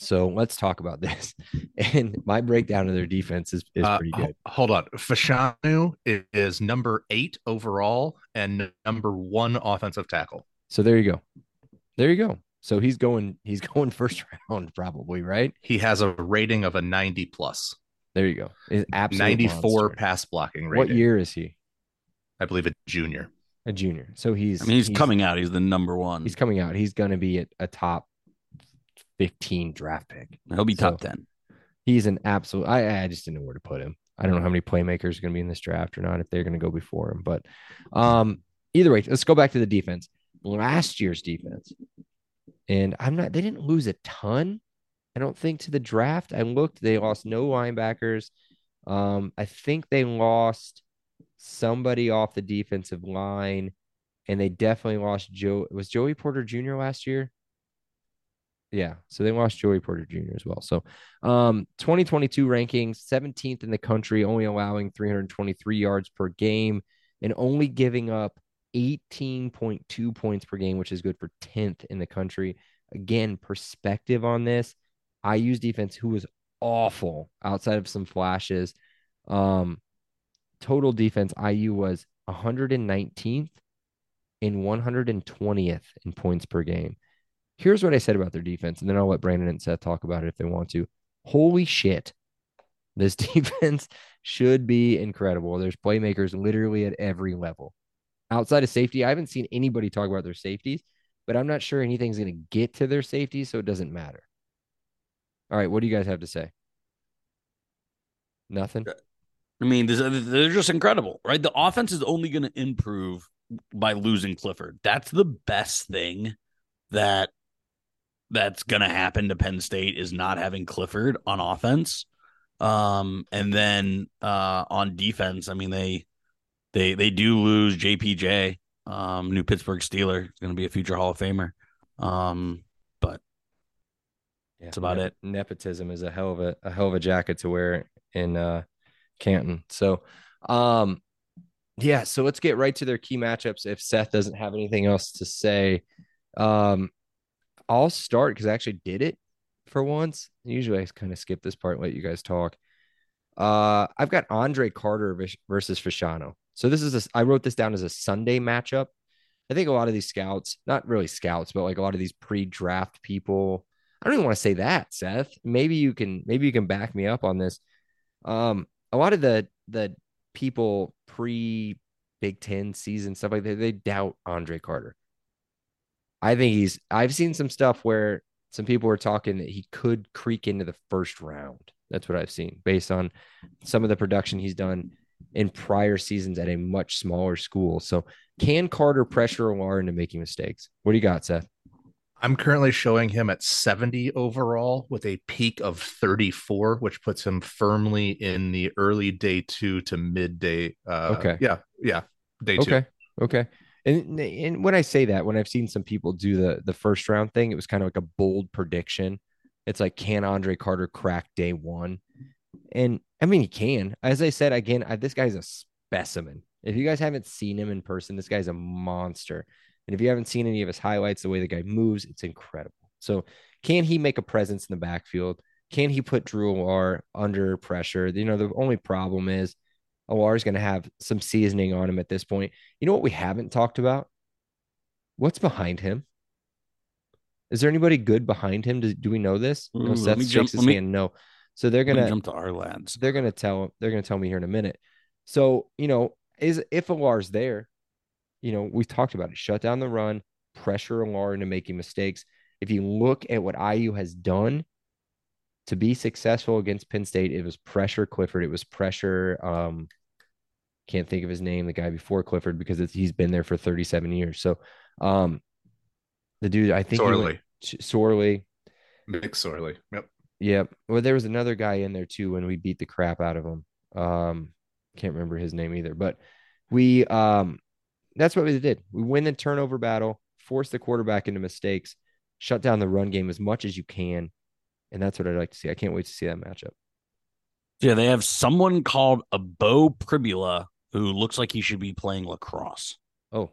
Speaker 1: So let's talk about [LAUGHS] this. And my breakdown of their defense is, is
Speaker 3: Uh,
Speaker 1: pretty good.
Speaker 3: hold on. Fashanu is, is number eight overall and number one offensive tackle.
Speaker 1: So there you go. There you go. So he's going, he's [LAUGHS] going first round, probably, right?
Speaker 3: He has a rating of a 90 plus,
Speaker 1: There you go. Is absolute
Speaker 3: 94
Speaker 1: monster.
Speaker 3: pass blocking rating.
Speaker 1: What year is he?
Speaker 3: I believe a junior.
Speaker 1: A junior. So he's
Speaker 4: I mean, he's, coming out. He's the number one.
Speaker 1: He's coming out. He's going to be at a top 15 draft pick.
Speaker 4: He'll be top
Speaker 1: so-
Speaker 4: ten.
Speaker 1: He's an absolute. I, I just didn't know where to put him. I don't know how many playmakers are going to be in this draft or not if they're going to go before him. But um, either way, let's go back to the defense. Last year's defense, and I'm not. They didn't lose a ton. I don't think to the draft. I looked. They lost no linebackers. Um, I think they lost somebody off the defensive line, and they definitely lost Joe. Was Joey Porter Jr. last year? Yeah, so they lost Joey Porter Jr. as well. So, um, 2022 rankings, 17th in the country, only allowing 323 yards per game and only giving up 18.2 points per game, which is good for 10th in the country. Again, perspective on this, IU's defense, who was awful outside of some flashes. Um, total defense, IU was 119th and 120th in points per game. Here's what I said about their defense, and then I'll let Brandon and Seth talk about it if they want to. Holy shit. This [LAUGHS] defense should be incredible. There's playmakers literally at every level. Outside of safety, I haven't seen anybody talk about their safeties, but I'm not sure anything's going to get to their safeties, so it doesn't matter. All right, what do you guys have to say? Nothing.
Speaker 4: I mean, they're just incredible, right? The offense is only going to improve by losing Clifford. That's the best thing that that's going to happen to Penn State is not having Clifford on offense. Um, and then uh, on defense, I mean they they they do lose JPJ, um, new Pittsburgh Steeler, going to be a future Hall of Famer. Um,
Speaker 1: Yeah,
Speaker 4: That's about it.
Speaker 1: Nepotism is a hell of a, a hell of a jacket to wear in uh, Canton. So, um, yeah. So let's get right to their key matchups. If Seth doesn't have anything else to say, um, I'll start because I actually did it for once. Usually I kind of skip this part and let you guys talk. Uh, I've got Andre Carter versus Fashanu. So this is a, I wrote this down as a Sunday matchup. I think a lot of these scouts, not really scouts, but like a lot of these pre-draft people, I don't even want to say that, Seth. Maybe you can maybe you can back me up on this. Um, a lot of the the people pre Big Ten season stuff like that, they doubt Andre Carter. I think he's I've seen some stuff where some people were talking that he could creak into the first round. That's what I've seen based on some of the production he's done in prior seasons at a much smaller school. So can Carter pressure Lamar into making mistakes? What do you got, Seth?
Speaker 3: I'm currently showing him at 70 overall with a peak of 34, which puts him firmly in the early day two to midday. Uh,
Speaker 1: Okay.
Speaker 3: Yeah. Yeah. Day two.
Speaker 1: Okay. Okay. And and when I say that, when I've seen some people do the the first round thing, it was kind of like a bold prediction. It's like, can Andre Carter crack day one? And I mean, he can. As I said again, I, this guy's a specimen. If you guys haven't seen him in person, this guy's a monster. And if you haven't seen any of his highlights, the way the guy moves, it's incredible. So, can he make a presence in the backfield? Can he put Drew Allar under pressure? You know, the only problem is Allar is going to have some seasoning on him at this point. You know what we haven't talked about? What's behind him? Is there anybody good behind him? Do, do we know this?
Speaker 4: Ooh,
Speaker 1: no,
Speaker 4: let
Speaker 1: Seth
Speaker 4: me
Speaker 1: shakes
Speaker 4: jump-
Speaker 1: his
Speaker 4: let me-
Speaker 1: hand. No. So they're gonna
Speaker 4: jump to our lads.
Speaker 1: they're gonna tell them. they're gonna tell me here in a minute. So you know, is if Allar's there, you know, we've talked about it. Shut down the run, pressure Allar into making mistakes. If you look at what IU has done to be successful against Penn State, it was pressure Clifford. It was pressure. Um, can't think of his name, the guy before Clifford, because it's, he's been there for 37 years. So, um, the dude, I think
Speaker 3: Sorely.
Speaker 1: Sorely.
Speaker 3: McSorley. Yep.
Speaker 1: Yep. Well, there was another guy in there too when we beat the crap out of him. Um, can't remember his name either, but we um that's what we did. We win the turnover battle, force the quarterback into mistakes, shut down the run game as much as you can. And that's what I'd like to see. I can't wait to see that matchup.
Speaker 4: Yeah, they have someone called a Beau Pribula who looks like he should be playing lacrosse.
Speaker 1: Oh,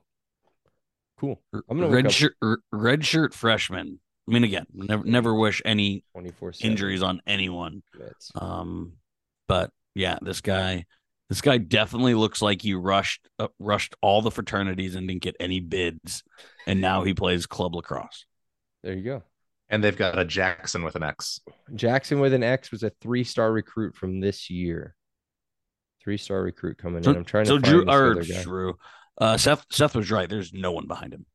Speaker 1: cool. I'm gonna
Speaker 4: red shirt, red shirt freshman. I mean, again, never never wish any
Speaker 1: 24
Speaker 4: injuries on anyone. Um, but yeah, this guy, this guy definitely looks like he rushed uh, rushed all the fraternities and didn't get any bids, and now he plays club lacrosse.
Speaker 1: There you go.
Speaker 3: And they've got a Jackson with an X.
Speaker 1: Jackson with an X was a three star recruit from this year. Three star recruit coming
Speaker 4: So,
Speaker 1: in. I'm trying to
Speaker 4: so Drew or. Drew, uh, Seth Seth was right. There's no one behind him.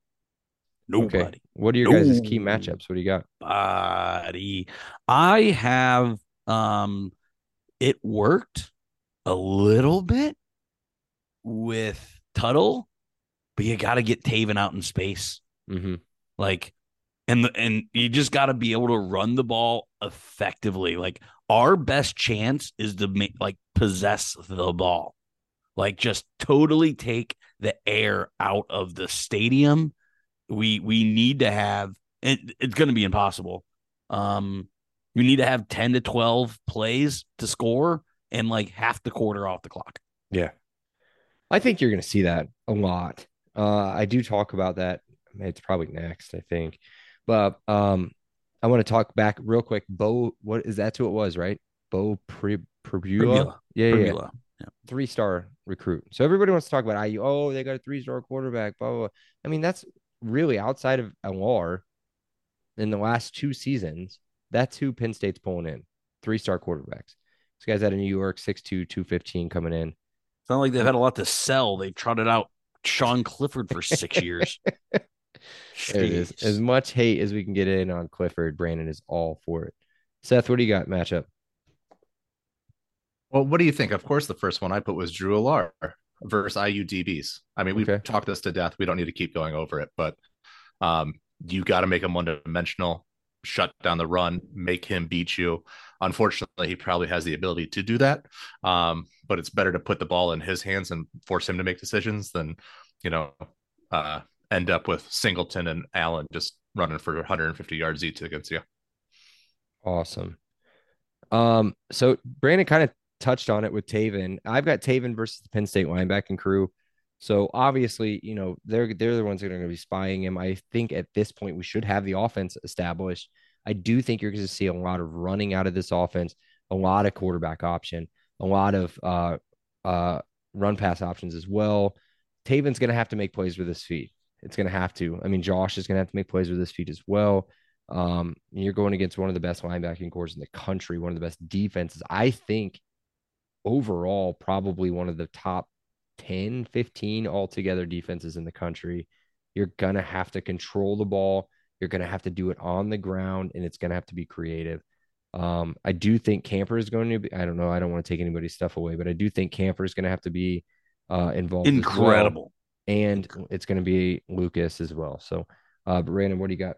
Speaker 4: Nobody.
Speaker 1: Okay. What are your guys' key matchups? What do you got?
Speaker 4: Buddy, I have um, it worked a little bit with Tuttle, but you got to get Tayven out in space.
Speaker 1: Mm-hmm.
Speaker 4: like and the, and you just got to be able to run the ball effectively. Like our best chance is to make like possess the ball. Like just totally take the air out of the stadium. We we need to have it, it's going to be impossible. Um you need to have 10 to 12 plays to score and like half the quarter off the clock
Speaker 1: Yeah. I think you're going to see that a lot. Uh, I do talk about that. It's probably next, I think. But um, I want to talk back real quick. Beau, what is that? Who it was, right? Beau Pri- Pribula?
Speaker 4: Pribula.
Speaker 1: Yeah, yeah, yeah. Three star recruit. So everybody wants to talk about IU. Oh, they got a three star quarterback. Blah, blah, blah. I mean, that's really outside of Allar in the last two seasons. That's who Penn State's pulling in three star quarterbacks. This guy's out of New York, 6'2, 215 coming in.
Speaker 4: It's not like they've had a lot to sell. They trotted out Sean Clifford for six [LAUGHS] years.
Speaker 1: There it is. As much hate as we can get in on Clifford, Brandon is all for it. Seth, what do you got matchup?
Speaker 3: Well, what do you think? Of course, the first one I put was Drew Allar versus IU DBs. I mean, we've
Speaker 1: Okay.
Speaker 3: talked this to death. We don't need to keep going over it, but um, you got to make them one dimensional, shut down the run, make him beat you. Unfortunately, he probably has the ability to do that. Um, but it's better to put the ball in his hands and force him to make decisions than, you know, uh, end up with Singleton and Allen just running for 150 yards each against you.
Speaker 1: Awesome. Um, so Brandon kind of touched on it with Tayven. I've got Tayven versus the Penn State linebacking crew. So obviously, you know, they're they're the ones that are going to be spying him. I think at this point we should have the offense established. I do think you're going to see a lot of running out of this offense, a lot of quarterback option, a lot of uh uh run pass options as well. Tayven's going to have to make plays with his feet. It's going to have to. I mean, Josh is going to have to make plays with his feet as well. Um, you're going against one of the best linebacking cores in the country, one of the best defenses. I think overall, probably one of the top 10, 15 altogether defenses in the country. You're going to have to control the ball. You're going to have to do it on the ground, and it's going to have to be creative. Um, I do think Camper is going to be, I don't know, I don't want to take anybody's stuff away, but I do think Camper is going to have to be uh, involved. as well.
Speaker 4: Incredible.
Speaker 1: And it's going to be Lucas as well. So, uh, but Brandon, what do you got?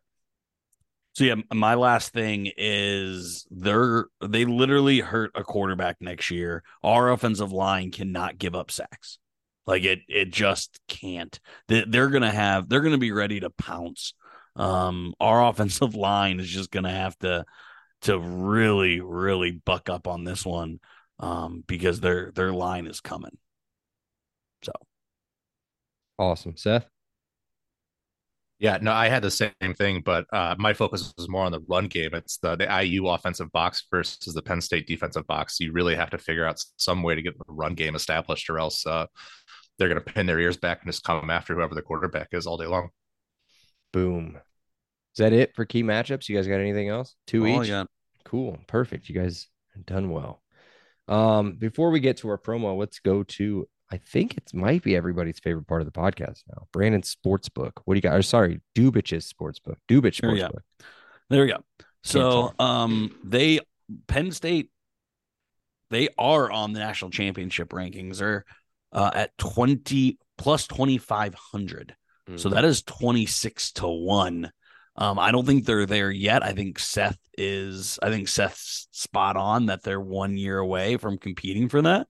Speaker 4: So yeah, my last thing is they're they literally hurt a quarterback next year. Our offensive line cannot give up sacks. Like it it just can't. They, they're gonna have they're gonna be ready to pounce. Um, our [LAUGHS] offensive line is just gonna have to to really really buck up on this one um, because their their line is coming. So
Speaker 1: Awesome. Seth?
Speaker 3: Yeah, no, I had the same thing, but uh, my focus was more on the run game. It's the the IU offensive box versus the Penn State defensive box. You really have to figure out some way to get the run game established, or else uh, they're going to pin their ears back and just come after whoever the quarterback is all day long.
Speaker 1: Boom. Is that it for key matchups? You guys got anything else? Two
Speaker 4: all
Speaker 1: each?
Speaker 4: got.
Speaker 1: Cool. Perfect. You guys done well. Um, before we get to our promo, let's go to I think it might be everybody's favorite part of the podcast now. Brandon's Sportsbook. What do you got? Or sorry, Dubich's Sportsbook. Dubich
Speaker 4: There we go.
Speaker 1: Sportsbook.
Speaker 4: There we go. So um they Penn State they are on the national championship rankings. They're uh, at 20 plus 2500. So
Speaker 1: Mm.
Speaker 4: that is 26 to 1. Um I don't think they're there yet. I think Seth is I think Seth's spot on that they're 1 year away from competing for that.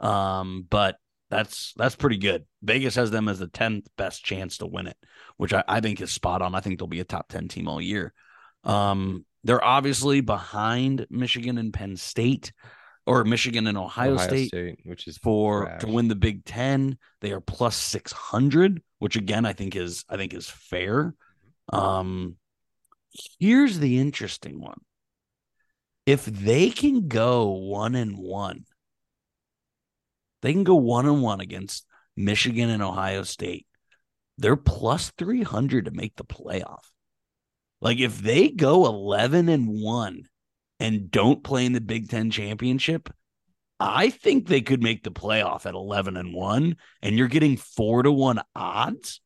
Speaker 4: Um but that's that's pretty good. Vegas has them as the 10th best chance to win it, which I, I think is spot on. I think they'll be a top 10 team all year. Um, they're obviously behind Michigan and Penn State or Michigan and Ohio, State,
Speaker 1: which is
Speaker 4: for
Speaker 1: trash.
Speaker 4: to win the Big Ten. They are plus 600, which again, I think is I think is fair. Um, here's the interesting one. If they can go one and one, they can go one and one against Michigan and Ohio State. They're plus 300 to make the playoff. Like if they go 11 and 1 and don't play in the Big 10 championship, I think they could make the playoff at 11 and 1 and you're getting 4 to 1 odds.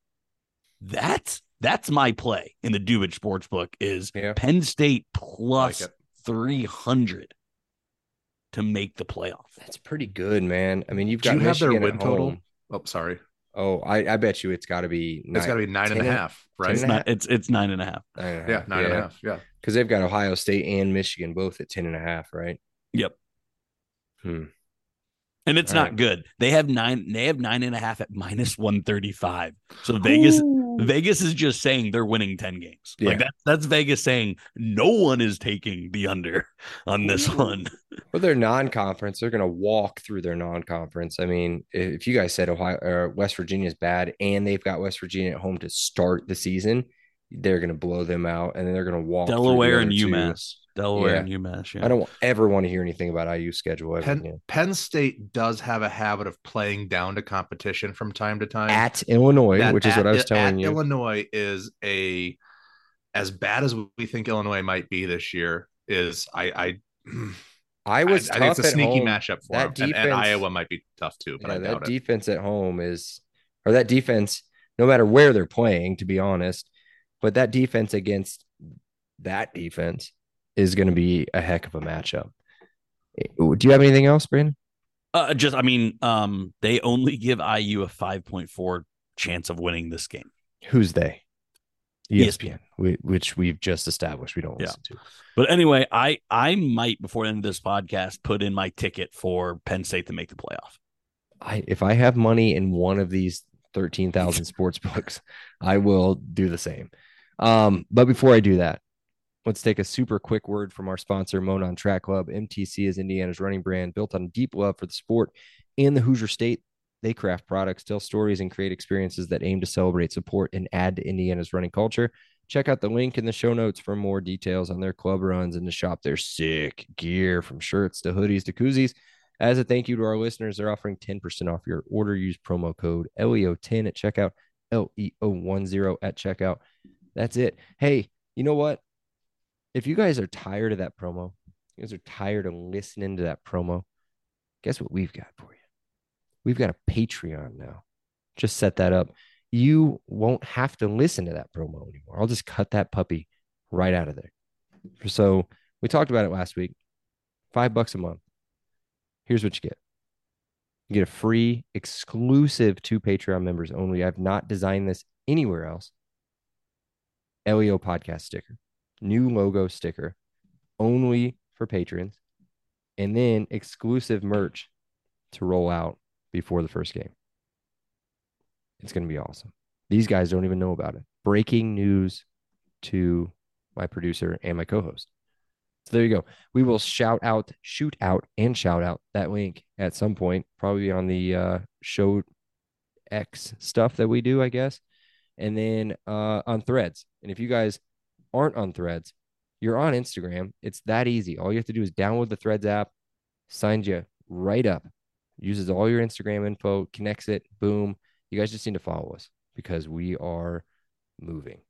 Speaker 4: That's that's my play in the Dubich sports book is
Speaker 1: Yeah.
Speaker 4: Penn State plus
Speaker 3: it.
Speaker 4: 300 to make the playoff.
Speaker 1: That's pretty good, man. I mean, you've
Speaker 3: Do
Speaker 1: got
Speaker 3: you have their win total? Oh, sorry.
Speaker 1: Oh, I, I bet you it's got to be.
Speaker 3: It's got to be nine and a
Speaker 1: 10
Speaker 3: half, right?
Speaker 4: It's not it's it's nine and a half.
Speaker 1: Nine and a
Speaker 3: Yeah,
Speaker 1: half.
Speaker 3: nine and a half. Yeah.
Speaker 1: Because they've got Ohio State and Michigan both at 10 and a half, right?
Speaker 4: Yep.
Speaker 1: Hmm.
Speaker 4: And it's
Speaker 1: All
Speaker 4: not
Speaker 1: right.
Speaker 4: good. They have nine. They have nine and a half at minus one thirty five. So Vegas, Vegas is just saying they're winning ten games. Like
Speaker 1: Yeah.
Speaker 4: that. That's Vegas saying no one is taking the under on this one. [LAUGHS]
Speaker 1: Well, they're non-conference. They're going to walk through their non-conference. I mean, if you guys said Ohio or West Virginia is bad, and they've got West Virginia at home to start the season, they're going to blow them out, and then they're going to walk
Speaker 4: Delaware and
Speaker 1: two.
Speaker 4: UMass. Delaware
Speaker 1: Yeah.
Speaker 4: and UMass. Yeah.
Speaker 1: I don't ever want to hear anything about IU schedule ever
Speaker 3: Penn,
Speaker 1: again.
Speaker 3: Penn State does have a habit of playing down to competition from time to time.
Speaker 1: At Illinois,
Speaker 3: That
Speaker 1: which is what I was
Speaker 3: at
Speaker 1: telling you.
Speaker 3: Illinois is a as bad as we think Illinois might be this year. Is I I [CLEARS THROAT]
Speaker 1: I was
Speaker 3: I, I think it's a sneaky
Speaker 1: home.
Speaker 3: matchup for
Speaker 1: That
Speaker 3: them. And- and, Iowa might be tough too, but
Speaker 1: Yeah,
Speaker 3: I
Speaker 1: that
Speaker 3: doubt it.
Speaker 1: defense at home is, or that defense, no matter where they're playing, to be honest, but that defense against that defense is going to be a heck of a matchup. Do you have anything else, Brandon?
Speaker 4: Uh, just, I mean, um, they only give IU a 5.4 chance of winning this game.
Speaker 1: Who's they?
Speaker 4: ESPN.
Speaker 1: we, which we've just established we don't
Speaker 4: Yeah.
Speaker 1: listen to.
Speaker 4: But anyway, I I might before the end of this podcast put in my ticket for Penn State to make the playoff.
Speaker 1: I if I have money in one of these 13,000 [LAUGHS] sports books, I will do the same. Um, but before I do that, let's take a super quick word from our sponsor, Monon Track Club. MTC is Indiana's running brand built on deep love for the sport and the Hoosier State. They craft products, tell stories, and create experiences that aim to celebrate, support, and add to Indiana's running culture. Check out the link in the show notes for more details on their club runs and to shop their sick gear from shirts to hoodies to koozies. As a thank you to our listeners, they're offering 10% off your order. Use promo code LEO10 at checkout, LEO10 at checkout. That's it. Hey, you know what? If you guys are tired of that promo, you guys are tired of listening to that promo, guess what we've got for you? We've got a Patreon now. Just set that up. You won't have to listen to that promo anymore. I'll just cut that puppy right out of there. So we talked about it last week. Five bucks a month. Here's what you get. You get a free, exclusive to Patreon members only. I've not designed this anywhere else. LEO podcast sticker, new logo sticker, only for patrons, and then exclusive merch to roll out before the first game. It's going to be awesome. These guys don't even know about it. Breaking news to my producer and my co host. So there you go. We will shout out, shoot out, and shout out that link at some point, probably on the uh, show X stuff that we do, I guess. And then uh, on threads. And if you guys aren't on threads, you're on Instagram. It's that easy. All you have to do is download the threads app, signs you right up, uses all your Instagram info, connects it, boom. You guys just need to follow us because we are moving.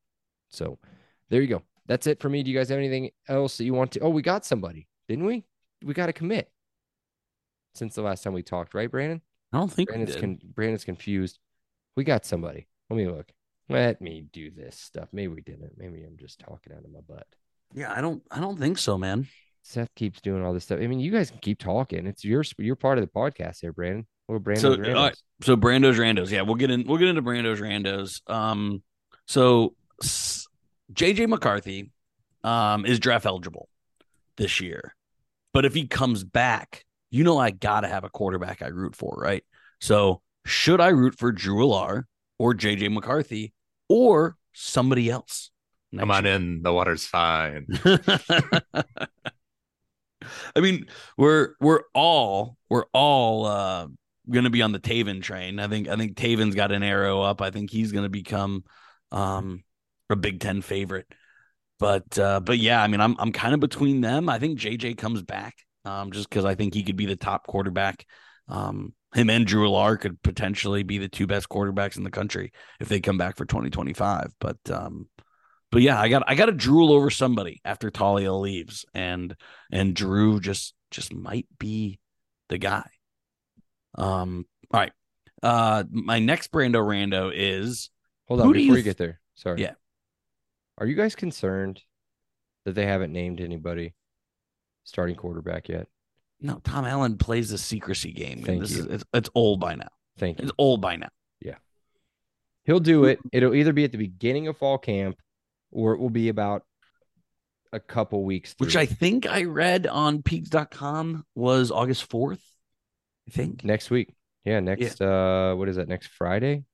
Speaker 1: So there you go. That's it for me. Do you guys have anything else that you want to? Oh, we got somebody, didn't we? We got to commit since the last time we talked, right, Brandon?
Speaker 4: I don't think
Speaker 1: Brandon's con- Brandon's confused. We got somebody. Let me look. Let me do this stuff. Maybe we didn't. Maybe I'm just talking out of my butt.
Speaker 4: yeah, I don't I don't think so, man.
Speaker 1: Seth keeps doing all this stuff. I mean, you guys can keep talking. It's your you're part of the podcast here, Brandon. Little Brandon.
Speaker 4: So, all right. So Brando's Randos. Yeah, we'll get in. We'll get into Brando's Randos. Um, so JJ McCarthy, um, is draft eligible this year, but if he comes back, you know I gotta have a quarterback I root for, right? So should I root for Drew Allar or JJ McCarthy or somebody else?
Speaker 3: Come on in. The water's fine. [LAUGHS]
Speaker 4: I mean, we're we're all we're all uh gonna be on the Tayven train. I think I think Tayven's got an arrow up. I think he's gonna become um a Big Ten favorite. But uh but yeah, I mean I'm I'm kind of between them. I think JJ comes back um just because I think he could be the top quarterback. Um him and Drew Allar could potentially be the two best quarterbacks in the country if they come back for 2025. But um but yeah, I got I got to drool over somebody after Talia leaves, and and Drew just just might be the guy. Um. All right. Uh. My next Brando Rando is
Speaker 1: Hold on before
Speaker 4: you
Speaker 1: you get there. Sorry.
Speaker 4: Yeah.
Speaker 1: Are you guys concerned that they haven't named anybody starting quarterback yet?
Speaker 4: No Tom Allen plays the secrecy game.
Speaker 1: Thank
Speaker 4: this
Speaker 1: you.
Speaker 4: Is, it's, it's old by now.
Speaker 1: Thank you.
Speaker 4: It's old by now. Yeah.
Speaker 1: He'll do it. It'll either be at the beginning of fall camp or it will be about a couple weeks.
Speaker 4: Which. I think I read on Peegs.com was August fourth. I think.
Speaker 1: next week. Yeah, next uh what is that? Next Friday?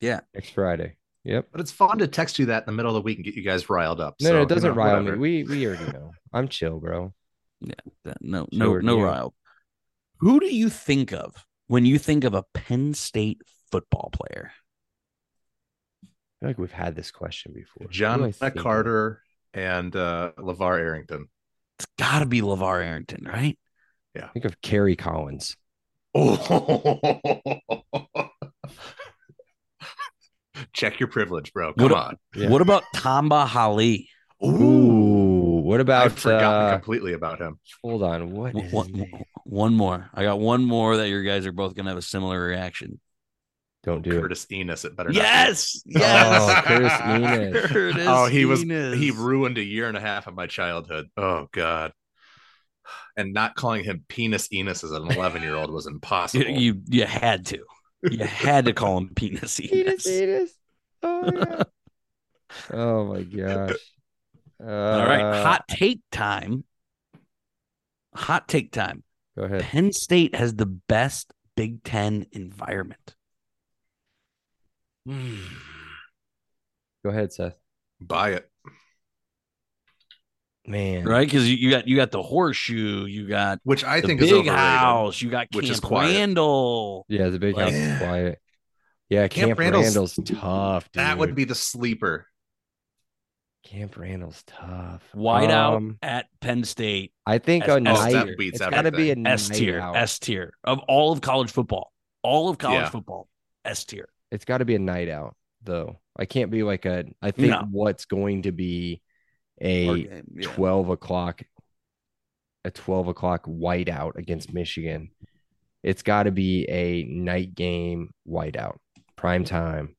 Speaker 4: Yeah.
Speaker 1: Next Friday. Yep.
Speaker 3: But it's fun to text you that in the middle of the week and get you guys riled up.
Speaker 1: No,
Speaker 3: So,
Speaker 1: no, it doesn't
Speaker 3: know,
Speaker 1: rile
Speaker 3: whatever.
Speaker 1: me. We we already know. I'm chill, bro.
Speaker 4: That- No,
Speaker 1: So
Speaker 4: no,
Speaker 1: are
Speaker 4: no
Speaker 1: you.
Speaker 4: rile. Who do you think of when you think of a Penn State football player?
Speaker 1: I feel like we've had this question before. Who
Speaker 3: John
Speaker 1: I of?
Speaker 3: Carter and uh, LaVar Arrington.
Speaker 4: It's got to be LaVar Arrington, right? Yeah.
Speaker 1: Think of Kerry Collins.
Speaker 3: Oh, [LAUGHS] check your privilege, bro. Come
Speaker 4: What-
Speaker 3: on.
Speaker 1: Yeah.
Speaker 4: What about Tamba Hali?
Speaker 1: Ooh, what about
Speaker 3: I've forgotten
Speaker 1: uh,
Speaker 3: completely about him.
Speaker 1: hold on, what is his
Speaker 4: One, one more. I got one more that your guys are both going to have a similar reaction.
Speaker 1: Don't do it.
Speaker 3: Curtis Enis. It better not be.
Speaker 4: Yes,
Speaker 1: Oh,
Speaker 4: yes.
Speaker 1: Curtis [LAUGHS] Enis.
Speaker 4: Curtis
Speaker 3: Oh, he was
Speaker 4: Enis.
Speaker 3: he ruined a year and a half of my childhood. Oh God. and not calling him penis Enis as an [LAUGHS] 11 year old was impossible.
Speaker 4: You, you you had to. You had to call him penis. [LAUGHS]
Speaker 1: Penis,
Speaker 4: Enis.
Speaker 1: penis. Oh, yeah. oh my gosh. Uh,
Speaker 4: All right, hot take time. Hot take time.
Speaker 1: Go ahead.
Speaker 4: Penn State has the best Big Ten environment. Hmm.
Speaker 1: Go ahead, Seth.
Speaker 3: Buy it.
Speaker 1: Man,
Speaker 4: Right? Because you, you got you got the horseshoe, you got
Speaker 3: Which I
Speaker 4: the
Speaker 3: think is
Speaker 4: big
Speaker 3: overrated.
Speaker 4: house, you got
Speaker 3: which is
Speaker 4: Camp
Speaker 3: quiet.
Speaker 4: Randall.
Speaker 1: Yeah, the big house is quiet. Yeah,
Speaker 3: Camp
Speaker 1: Camp,
Speaker 3: Randall's-
Speaker 1: Randall's, tough. Dude.
Speaker 3: That would be the sleeper.
Speaker 1: Camp Randall's tough.
Speaker 4: Whiteout
Speaker 1: Um,
Speaker 4: at Penn State,
Speaker 1: I think
Speaker 4: S-
Speaker 1: a
Speaker 4: S
Speaker 1: night.
Speaker 4: tier.
Speaker 3: that beats
Speaker 1: it's got to be a
Speaker 3: everything.
Speaker 4: S tier. S tier of all of college football. All of college
Speaker 3: Yeah.
Speaker 4: football, S tier.
Speaker 1: It's got to be a night out, though. I can't be like a. I think
Speaker 4: No.
Speaker 1: what's going to be a
Speaker 4: game, yeah.
Speaker 1: twelve o'clock, a twelve o'clock whiteout against Michigan. It's got to be a night game whiteout, prime time,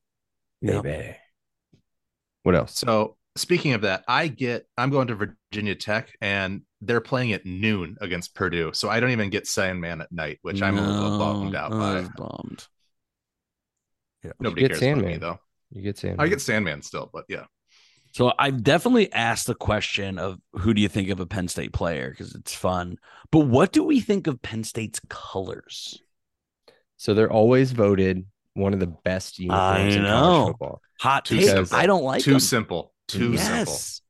Speaker 4: Yeah.
Speaker 1: baby. What else?
Speaker 3: So speaking of that, I get I'm going to Virginia Tech and they're playing at noon against Purdue. So I don't even get Sandman at night, which I'm a little bummed out
Speaker 4: No, I
Speaker 3: by.
Speaker 4: bummed. Yeah.
Speaker 3: Nobody
Speaker 1: get
Speaker 3: cares about me
Speaker 1: Sandman.
Speaker 3: though.
Speaker 1: You get Sandman.
Speaker 3: I get Sandman still, but yeah.
Speaker 4: So I've definitely asked the question of who do you think of a Penn State player because it's fun. But what do we think of Penn State's colors?
Speaker 1: So they're always voted one of the best uniforms in
Speaker 4: know.
Speaker 1: college football.
Speaker 4: Hot
Speaker 3: Too
Speaker 4: take. I don't like
Speaker 3: Too
Speaker 4: them.
Speaker 3: simple. Too simple.
Speaker 4: yes.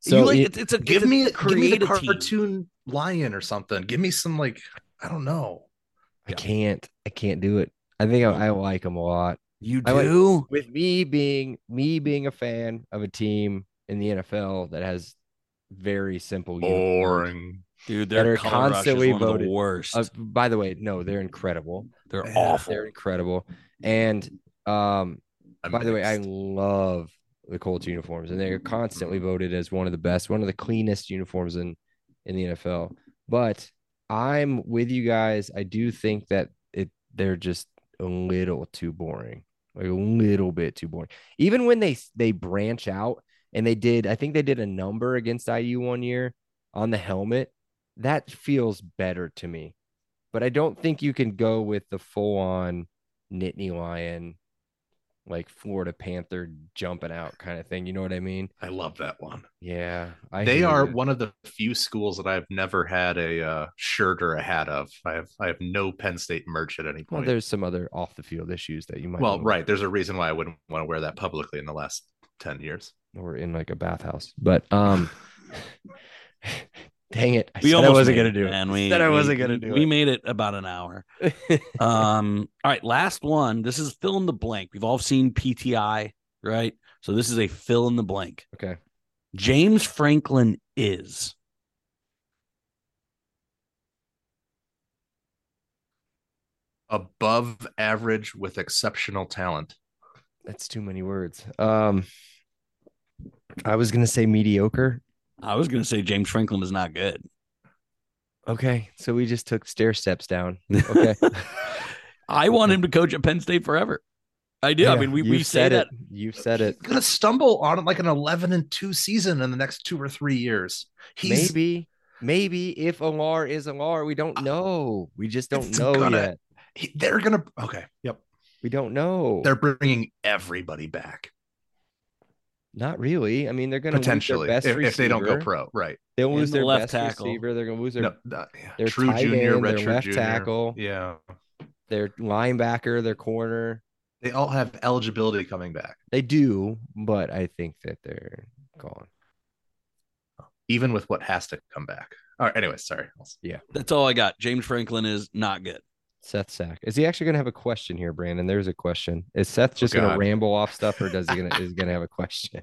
Speaker 1: So
Speaker 4: you like
Speaker 1: it-
Speaker 4: it's, it's a
Speaker 3: Give
Speaker 4: it's a
Speaker 3: me give me the
Speaker 4: creative team.
Speaker 3: cartoon lion or something. Give me some like I don't know.
Speaker 1: I can't. I can't do it. I think I, I like them a lot.
Speaker 4: You
Speaker 1: I like-
Speaker 4: do.
Speaker 1: With me being me being a fan of a team in the NFL that has very simple uniforms.
Speaker 3: Boring.
Speaker 4: Dude,
Speaker 1: that
Speaker 4: their
Speaker 1: are
Speaker 4: color rush is
Speaker 1: constantly
Speaker 4: one of the
Speaker 1: voted.
Speaker 4: worst.
Speaker 1: Uh, by the way, no, they're incredible.
Speaker 4: They're
Speaker 3: Yeah.
Speaker 4: awful.
Speaker 1: They're incredible. And um,
Speaker 3: I'm
Speaker 1: by the way, I love the Colts uniforms, and they're mm-hmm. constantly voted as one of the best, one of the cleanest uniforms in in the NFL. But I'm with you guys. I do think that it they're just a little too boring, like a little bit too boring. Even when they they branch out and they did, I think they did a number against IU one year on the helmet. That feels better to me. But I don't think you can go with the full on Nittany Lion, like Florida Panther jumping out kind of thing. You know what I mean?
Speaker 3: I love that one.
Speaker 1: Yeah. I
Speaker 3: they are
Speaker 1: ya.
Speaker 3: one of the few schools that I've never had a uh, shirt or a hat of. I have I have no Penn State merch at any
Speaker 1: Well,
Speaker 3: point.
Speaker 1: there's some other off the field issues that you might
Speaker 3: well, right. There's a reason why I wouldn't want to wear that publicly in the last ten years.
Speaker 1: or in like a bathhouse. But um [LAUGHS] [LAUGHS] dang it. I
Speaker 4: we
Speaker 1: said I wasn't gonna
Speaker 4: it,
Speaker 1: do it.
Speaker 4: man.
Speaker 1: I
Speaker 4: We
Speaker 1: said I
Speaker 4: we-
Speaker 1: wasn't gonna
Speaker 4: we-
Speaker 1: do
Speaker 4: We
Speaker 1: it.
Speaker 4: made it about an hour. [LAUGHS] um, all right, last one. This is fill in the blank. We've all seen PTI, right? So this is a fill in the blank.
Speaker 1: okay.
Speaker 4: James Franklin is
Speaker 3: Above average with exceptional talent.
Speaker 1: That's too many words. Um I was gonna say mediocre.
Speaker 4: I was going to say James Franklin is not good.
Speaker 1: Okay. So we just took stair steps down. [LAUGHS] Okay.
Speaker 4: I want him to coach at Penn State forever. I do. I mean, we,
Speaker 1: you
Speaker 4: we say
Speaker 1: said
Speaker 4: that.
Speaker 1: it. You've said it.
Speaker 3: Gonna stumble on like an eleven and two season in the next two or three years. He's
Speaker 1: maybe, maybe if Allar is Allar, we don't ah, know. We just don't
Speaker 3: It's
Speaker 1: know
Speaker 3: gonna-
Speaker 1: yet.
Speaker 3: he- they're gonna okay. Yep.
Speaker 1: We don't know.
Speaker 3: They're bringing everybody back
Speaker 1: not really. I mean, they're going to
Speaker 3: potentially
Speaker 1: lose
Speaker 3: if,
Speaker 1: their best
Speaker 3: if they don't go pro. Right.
Speaker 1: They'll lose
Speaker 4: the
Speaker 1: their
Speaker 4: left
Speaker 1: best
Speaker 4: tackle.
Speaker 1: receiver. They're going to lose their
Speaker 3: No, uh, yeah.
Speaker 1: their
Speaker 3: True
Speaker 1: tight
Speaker 3: junior,
Speaker 1: end, their
Speaker 3: redshirt
Speaker 1: left
Speaker 3: junior.
Speaker 1: tackle.
Speaker 3: Yeah.
Speaker 1: their linebacker, their corner.
Speaker 3: They all have eligibility coming back,
Speaker 1: They do, but I think that they're gone.
Speaker 3: even with what has to come back. All right. Anyways, sorry.
Speaker 4: Yeah, that's all I got. James Franklin is not good.
Speaker 1: Seth Sack. Is he actually going to have a question here, Brandon? There's a question. Is Seth just going to ramble off stuff, or does he gonna [LAUGHS] is going to have a question?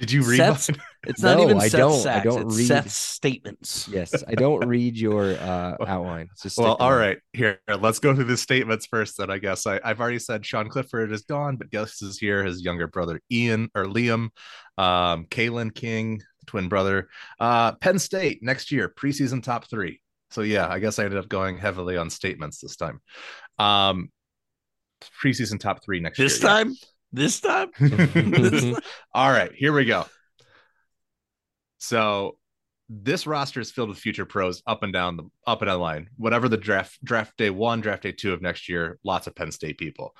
Speaker 3: Did you read
Speaker 4: Seth's- [LAUGHS] It's not
Speaker 1: No,
Speaker 4: even
Speaker 1: I
Speaker 4: Seth
Speaker 1: don't. I don't
Speaker 4: it's
Speaker 1: read-
Speaker 4: Seth's statements.
Speaker 1: Yes, I don't [LAUGHS] read your uh, outline. It's just
Speaker 3: Well,
Speaker 1: stick to
Speaker 3: all
Speaker 1: mine.
Speaker 3: right. Here, let's go through the statements first. Then I guess I, I've already said Sean Clifford is gone, but guess is here. His younger brother Ian or Liam, um, Kalen King, twin brother. Uh, Penn State next year, preseason top three. So yeah, I guess I ended up going heavily on statements this time. Um, preseason top three next
Speaker 4: This
Speaker 3: year. yeah.
Speaker 4: time, this time, [LAUGHS] This time? [LAUGHS]
Speaker 3: All right, here we go. So this roster is filled with future pros up and down the up and down the line. Whatever the draft draft day one, draft day two of next year, lots of Penn State people.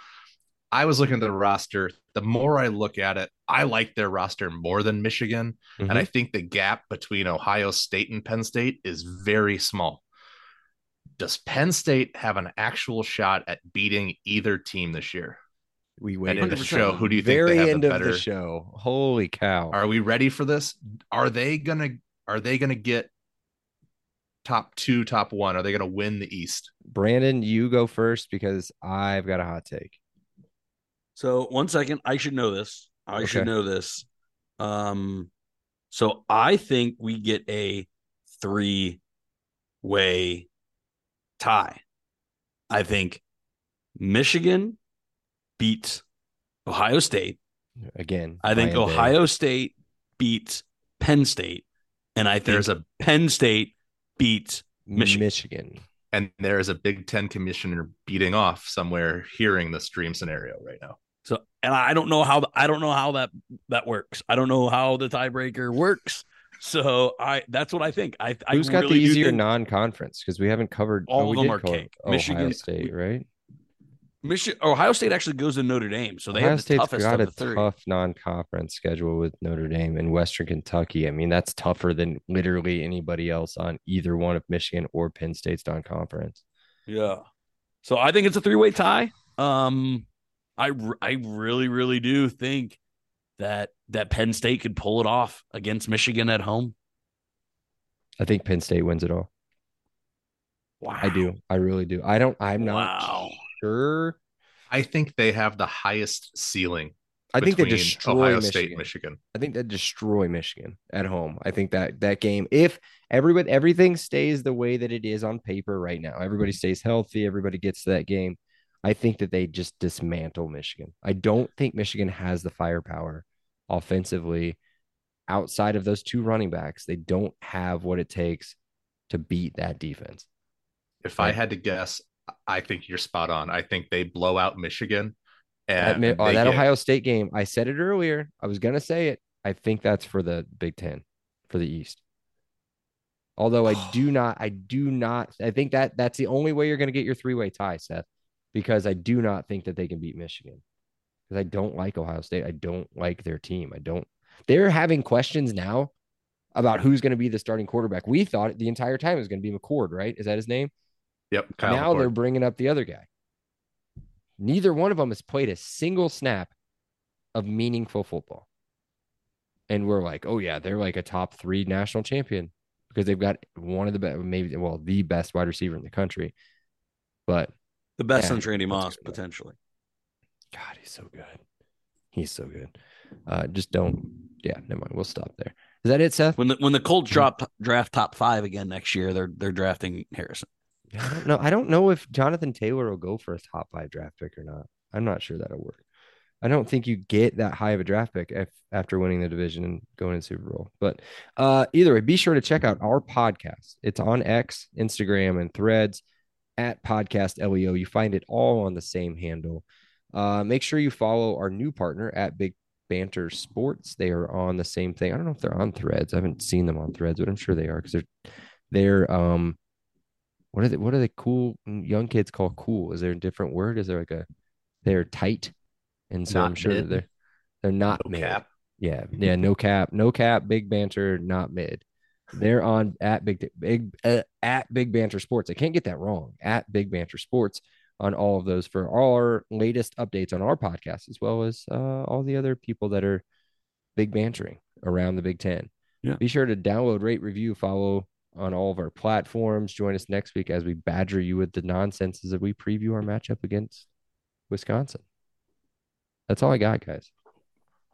Speaker 3: I was looking at the roster. The more I look at it, I like their roster more than Michigan.
Speaker 1: Mhm.
Speaker 3: And I think the gap between Ohio State and Penn State is very small. Does Penn State have an actual shot at beating either team this year?
Speaker 1: we wait
Speaker 3: in the show, who do you think
Speaker 1: very end
Speaker 3: the
Speaker 1: of the show. Holy cow!
Speaker 3: Are we ready for this? Are they gonna are they gonna get top two, top one? Are they gonna win the East?
Speaker 1: Brandon, you go first because I've got a hot take.
Speaker 4: So one second, I should know this. I should know this. Um, so I think we get a three way tie. I think Michigan beats Ohio State.
Speaker 1: Again,
Speaker 4: I think
Speaker 1: Ryan Day.
Speaker 4: Ohio State beats Penn State, and I think
Speaker 3: There's a
Speaker 4: Penn State beats Michigan.
Speaker 1: Michigan.
Speaker 3: and there is a Big Ten commissioner beating off somewhere hearing this dream scenario right now.
Speaker 4: And I don't know how I don't know how that that works. I don't know how the tiebreaker works. So I that's what I think. I I
Speaker 1: Who's got
Speaker 4: really
Speaker 1: the easier non-conference? Because we haven't covered
Speaker 4: All
Speaker 1: oh,
Speaker 4: of them are cake.
Speaker 1: Ohio
Speaker 4: Michigan-
Speaker 1: State, right?
Speaker 4: Michigan, Ohio State actually goes to Notre Dame, so they
Speaker 1: Ohio
Speaker 4: have the
Speaker 1: State's
Speaker 4: toughest
Speaker 1: got
Speaker 4: of
Speaker 1: a
Speaker 4: three.
Speaker 1: tough non-conference schedule with Notre Dame and Western Kentucky. I mean, that's tougher than literally anybody else on either one of Michigan or Penn State's non-conference.
Speaker 4: Yeah. So I think it's a three way tie. Um, I r- I really really do think that that Penn State could pull it off against Michigan at home.
Speaker 1: I think Penn State wins it all.
Speaker 4: Wow.
Speaker 1: I do. I really do. I don't. I'm not
Speaker 4: Wow.
Speaker 1: sure.
Speaker 3: I think they have the highest ceiling.
Speaker 1: I think they destroy
Speaker 3: Ohio
Speaker 1: Michigan.
Speaker 3: State, Michigan.
Speaker 1: I think they destroy Michigan at home. I think that that game, if everybody everything stays the way that it is on paper right now, everybody stays healthy, everybody gets to that game. I think that they just dismantle Michigan. I don't think Michigan has the firepower offensively outside of those two running backs. They don't have what it takes to beat that defense.
Speaker 3: If I had to guess, I think you're spot on. I think they blow out Michigan.
Speaker 1: That,
Speaker 3: And
Speaker 1: Mi- oh, that
Speaker 3: get-
Speaker 1: Ohio State game, I said it earlier. I was gonna say it. I think that's for the Big Ten, for the East. Although I do [SIGHS] not, I do not. I think that that's the only way you're gonna get your three way tie, Seth, because I do not think that they can beat Michigan. Because I don't like Ohio State. I don't like their team. I don't. They're having questions now about who's going to be the starting quarterback. We thought the entire time it was going to be McCord, right? Is that his name?
Speaker 3: Yep. Kyle
Speaker 1: now
Speaker 3: McCord.
Speaker 1: they're bringing up the other guy. Neither one of them has played a single snap of meaningful football. And we're like, oh, yeah, they're like a top three national champion because they've got one of the best, maybe, well, the best wide receiver in the country. But
Speaker 4: The best
Speaker 1: Yeah,
Speaker 4: on Randy Moss potentially.
Speaker 1: God, he's so good. He's so good. Uh, just don't, yeah, never mind. We'll stop there. Is that it, Seth?
Speaker 4: When the when the Colts drop draft top five again next year, they're they're drafting Harrison.
Speaker 1: I don't know. I don't know if Jonathan Taylor will go for a top five draft pick or not. I'm not sure that'll work. I don't think you get that high of a draft pick if, after winning the division and going to the Super Bowl. But uh, either way, be sure to check out our podcast. It's on X, Instagram, and Threads at Podcast LEO. You find it all on the same handle. Uh, make sure you follow our new partner at Big Banter Sports. They are on the same thing. I don't know if they're on Threads. I haven't seen them on Threads, but I'm sure they are because they're they're um what are they what are they cool young kids call cool? Is there a different word? Is there like a they're tight? And so I'm sure that
Speaker 3: mid.
Speaker 1: they're they're not
Speaker 3: No
Speaker 1: mid.
Speaker 3: cap.
Speaker 1: Yeah, yeah, no cap, no cap, big banter, not mid. They're on at big big uh, at Big Banter Sports. I can't get that wrong. At Big Banter Sports on all of those for all our latest updates on our podcast, as well as uh, all the other people that are big bantering around the Big Ten.
Speaker 4: Yeah.
Speaker 1: Be sure to download, rate, review, follow on all of our platforms. Join us next week as we badger you with the nonsense as we preview our matchup against Wisconsin. That's all I got, guys.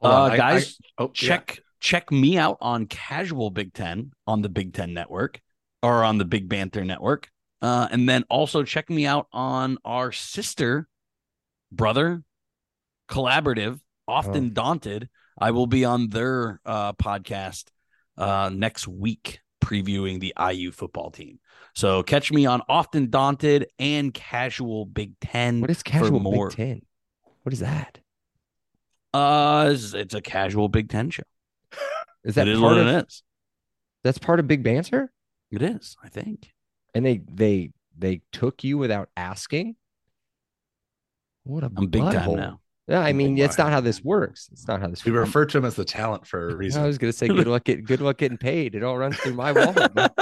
Speaker 4: Uh,
Speaker 3: on, I-
Speaker 4: guys,
Speaker 3: I- oh, yeah.
Speaker 4: Check me out on Casual Big Ten on the Big Ten Network or on the Big Banter Network, uh, and then also check me out on our sister brother collaborative, often
Speaker 1: Oh.
Speaker 4: daunted. I will be on their uh, podcast uh, next week previewing the IU football team. So catch me on Often Daunted and Casual Big Ten.
Speaker 1: What is casual. Big Ten? What is that?
Speaker 4: Uh, it's, it's a casual Big Ten show.
Speaker 1: Is that
Speaker 4: It is
Speaker 1: part
Speaker 4: what
Speaker 1: of
Speaker 4: it is.
Speaker 1: That's part of Big Banter,
Speaker 4: It is, I think.
Speaker 1: and they they they took you without asking. What a
Speaker 4: I'm big time
Speaker 1: butthole.
Speaker 4: now.
Speaker 1: Yeah, I mean,
Speaker 3: my.
Speaker 1: it's not how this works. It's not how this.
Speaker 3: We
Speaker 1: works.
Speaker 3: refer to him as the talent for a
Speaker 1: I
Speaker 3: reason.
Speaker 1: I was gonna say good luck get good luck getting paid. It all runs through my wallet. [LAUGHS]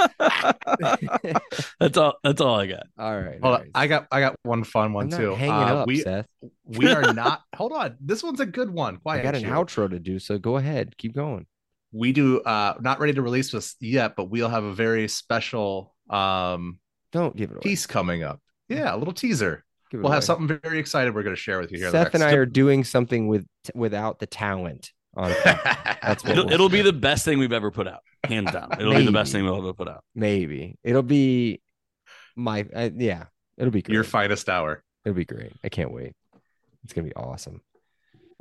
Speaker 1: [LAUGHS]
Speaker 4: that's all. That's all I got.
Speaker 1: all right.
Speaker 3: Hold
Speaker 1: all
Speaker 3: on. I got I got one fun
Speaker 1: I'm
Speaker 3: one
Speaker 1: not
Speaker 3: too.
Speaker 1: hanging
Speaker 3: Uh,
Speaker 1: up,
Speaker 3: we
Speaker 1: Seth.
Speaker 3: we are [LAUGHS] not. hold on, this one's a good one. Quiet.
Speaker 1: I
Speaker 3: Quiet.
Speaker 1: got an
Speaker 3: you.
Speaker 1: outro to do, so go ahead. Keep going.
Speaker 3: We do. Uh, not ready to release this yet, but we'll have a very special um
Speaker 1: Don't give it away.
Speaker 3: piece coming up. Yeah, a little teaser. We'll have something very excited we're going to share with you here.
Speaker 1: Seth and I are doing something with without the talent on [LAUGHS] That's what
Speaker 4: It'll,
Speaker 1: we'll
Speaker 4: it'll be the best thing we've ever put out, hands down. It'll be the best thing we'll ever put out.
Speaker 1: maybe it'll be my uh, yeah it'll be great.
Speaker 3: your finest hour.
Speaker 1: it'll be great. I can't wait. It's gonna be awesome.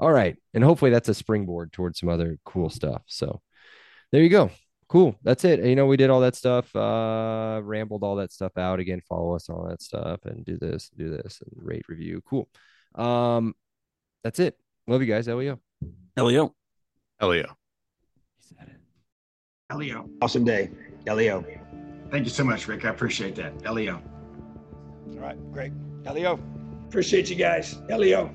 Speaker 1: All right, and hopefully that's a springboard towards some other cool stuff. So there you go. Cool. That's it. You know, we did all that stuff, uh, rambled all that stuff out. Again, follow us all that stuff and do this, do this, and rate review. Cool. Um, that's it. Love you guys. Leo.
Speaker 4: Elio.
Speaker 3: Elio.
Speaker 1: He said it.
Speaker 5: Elio. Awesome day. Elio. Thank you so much, Rick. I appreciate that. Elio.
Speaker 6: All right, great. Elio,
Speaker 5: Appreciate you guys. Elio.